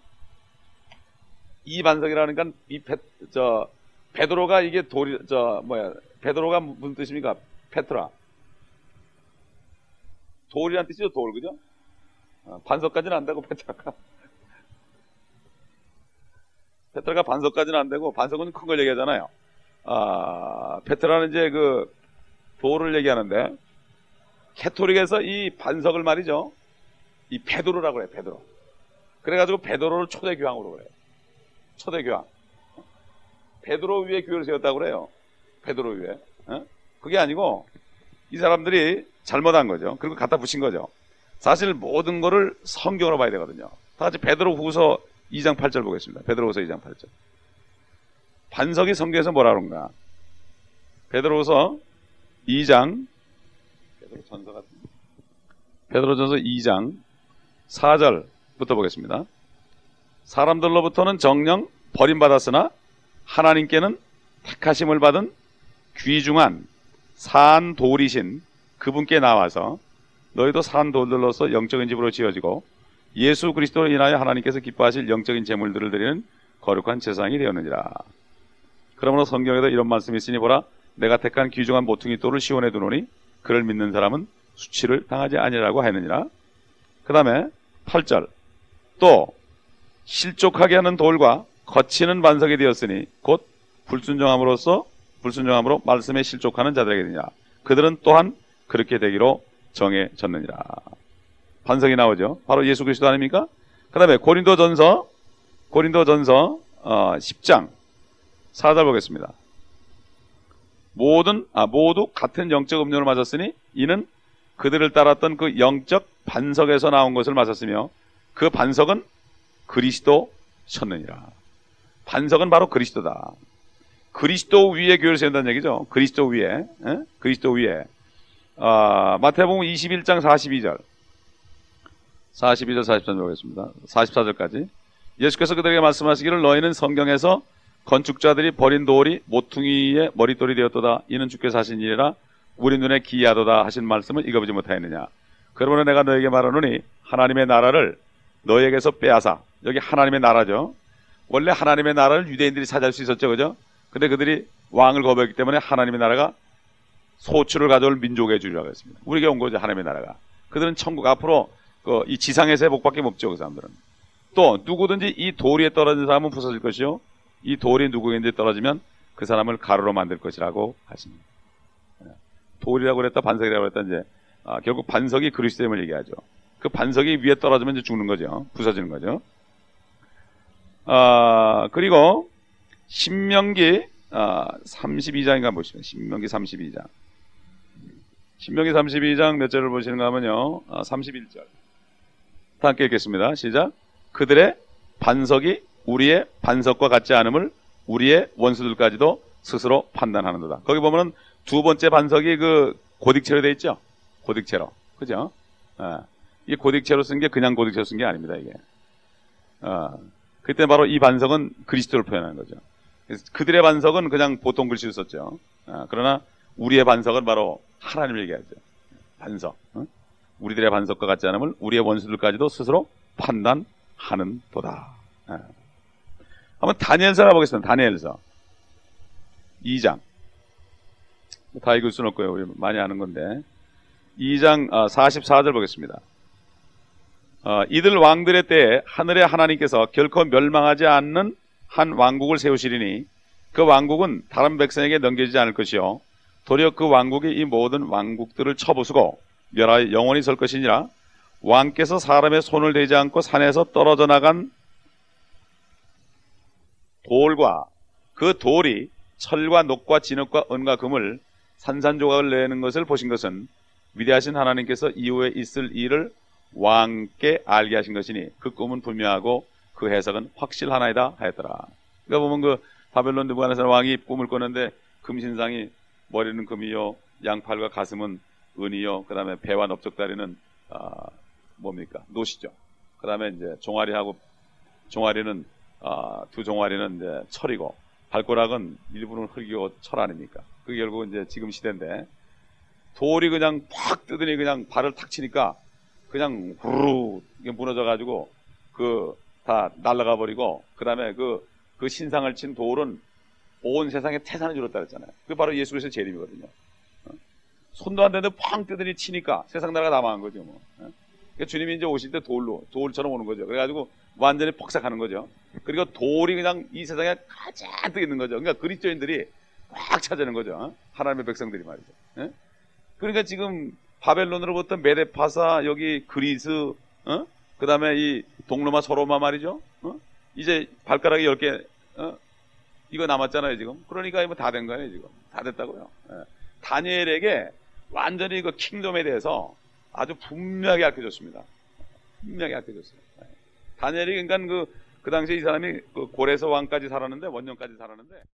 S1: 이 반석이라니까 이 페, 저 베드로가 이게 돌이 저 뭐야 베드로가 무슨 뜻입니까? 페트라 돌이란 뜻이죠 돌 그죠? 어, 반석까지는 안 되고 페트라가 페트라가 반석까지는 안 되고 반석은 큰 걸 얘기하잖아요. 아 페트라는 이제 그 돌을 얘기하는데 가톨릭에서 이 반석을 말이죠. 이 베드로라고 그래 베드로. 그래가지고 베드로를 초대 교황으로 그래요. 초대 교황. 베드로 위에 교회를 세웠다고 그래요. 베드로 위에. 어? 그게 아니고 이 사람들이 잘못한 거죠. 그리고 갖다 붙인 거죠. 사실 모든 거를 성경으로 봐야 되거든요. 다 같이 베드로 후서 2장 8절 보겠습니다. 베드로 후서 2장 8절. 반석이 성경에서 뭐라 그런가? 베드로 후서 2장 베드로 전서 같은 베드로 전서 2장 4절부터 보겠습니다. 사람들로부터는 정령 버림받았으나 하나님께는 택하심을 받은 귀중한 산 돌이신 그분께 나와서 너희도 산 돌들로서 영적인 집으로 지어지고 예수 그리스도로 인하여 하나님께서 기뻐하실 영적인 제물들을 드리는 거룩한 제사장이 되었느니라. 그러므로 성경에도 이런 말씀이 있으니 보라 내가 택한 귀중한 모퉁이 돌을 시원해 두노니 그를 믿는 사람은 수치를 당하지 아니라고 하느니라. 그 다음에 8절 또 실족하게 하는 돌과 거치는 반석이 되었으니 곧 불순종함으로써 불순종함으로 말씀에 실족하는 자들에게 되냐? 그들은 또한 그렇게 되기로 정해졌느니라. 반석이 나오죠. 바로 예수 그리스도 아닙니까? 그 다음에 고린도전서 고린도전서 어, 10장. 4절 보겠습니다. 모든 아 모두 같은 영적 음료를 맞았으니 이는 그들을 따랐던 그 영적 반석에서 나온 것을 맞았으며 그 반석은 그리스도셨느니라. 반석은 바로 그리스도다. 그리스도 위에 교회를 세운다는 얘기죠. 그리스도 위에, 에? 그리스도 위에. 아, 마태복음 21장 42절. 42절 43절 보겠습니다. 44절까지. 예수께서 그들에게 말씀하시기를 너희는 성경에서 건축자들이 버린 돌이 모퉁이의 머릿돌이 되었도다. 이는 주께서 하신 일이라 우리 눈에 기이하도다 하신 말씀을 읽어보지 못하였느냐. 그러므로 내가 너에게 말하노니 하나님의 나라를 너에게서 빼앗아 여기 하나님의 나라죠. 원래 하나님의 나라를 유대인들이 차지할 수 있었죠, 그죠? 근데 그들이 왕을 거부했기 때문에 하나님의 나라가 소출을 가져올 민족에 주리라고 했습니다. 우리에게 온 거죠, 하나님의 나라가. 그들은 천국 앞으로 그 이 지상에서의 복밖에 없죠, 그 사람들은. 또 누구든지 이돌 위에 떨어진 사람은 부서질 것이요. 이 돌이 누구에게 떨어지면 그 사람을 가루로 만들 것이라고 하십니다. 돌이라고 그랬다, 반석이라고 그랬다, 이제 아, 결국 반석이 그리스도임을 얘기하죠. 그 반석이 위에 떨어지면 이제 죽는 거죠. 부서지는 거죠. 아, 그리고 신명기 아, 32장인가 보시면 신명기 32장. 신명기 32장 몇 절을 보시는가 하면요. 아, 31절. 다 함께 읽겠습니다. 시작. 그들의 반석이 우리의 반석과 같지 않음을 우리의 원수들까지도 스스로 판단하는도다. 거기 보면은 두 번째 반석이 그 고딕체로 되어 있죠. 고딕체로. 그죠? 아, 이 고딕체로 쓴 게 그냥 고딕체로 쓴 게 아닙니다, 이게. 아, 그때 바로 이 반석은 그리스도를 표현하는 거죠. 그들의 반석은 그냥 보통 글씨로 썼죠. 아, 그러나 우리의 반석은 바로 하나님을 얘기하죠. 반석. 어? 우리들의 반석과 같지 않음을 우리의 원수들까지도 스스로 판단하는 도다. 아. 한번 다니엘서 가보겠습니다. 다니엘서 2장. 다 읽을 수는 없고요. 우리 많이 아는 건데. 2장 44절 보겠습니다. 어, 이들 왕들의 때에 하늘의 하나님께서 결코 멸망하지 않는 한 왕국을 세우시리니 그 왕국은 다른 백성에게 넘겨지지 않을 것이요. 도리어 그 왕국이 이 모든 왕국들을 쳐부수고 멸하여 영원히 설 것이니라. 왕께서 사람의 손을 대지 않고 산에서 떨어져 나간 돌과 그 돌이 철과 녹과 진흙과 은과 금을 산산조각을 내는 것을 보신 것은 위대하신 하나님께서 이후에 있을 일을 왕께 알게 하신 것이니 그 꿈은 분명하고 그 해석은 확실하나이다 하였더라. 그러니까 보면 그 바벨론 느부갓네살 왕이 꿈을 꿨는데 금신상이 머리는 금이요 양팔과 가슴은 은이요 그 다음에 배와 넓적다리는 아, 뭡니까 노시죠. 그 다음에 이제 종아리하고 종아리는 아, 두 종아리는 이제 철이고 발가락은 일부는 흙이고 철 아닙니까? 그게 결국 이제 지금 시대인데 돌이 그냥 팍 뜨더니 그냥 발을 탁 치니까 그냥 후루 이게 무너져 가지고 그 다 날아가 버리고 그다음에 그 그 신상을 친 돌은 온 세상에 태산을 줄었다 그랬잖아요. 그게 바로 예수 그리스도의 재림이거든요. 어? 손도 안 되는데 팡 뜨더니 치니까 세상 나라가 남아한 거죠. 뭐. 어? 그러니까 주님이 이제 오실 때 돌로 돌처럼 오는 거죠. 그래가지고 완전히 폭삭하는 거죠. 그리고 돌이 그냥 이 세상에 가득 있는 거죠. 그러니까 그리스도인들이 꽉 차지는 거죠. 어? 하나님의 백성들이 말이죠. 예? 그러니까 지금 바벨론으로부터 메데파사 여기 그리스 어? 그 다음에 이 동로마 서로마 말이죠. 어? 이제 발가락이 10개 어? 이거 남았잖아요, 지금. 그러니까 뭐다된 거예요, 지금. 다 됐다고요. 예. 다니엘에게 완전히 그 킹덤에 대해서 아주 분명하게 알려줬습니다. 분명하게 알려줬어요. 예. 다니엘이 그러니까 그, 그 당시에 이 사람이 그 고레서 왕까지 살았는데, 원년까지 살았는데,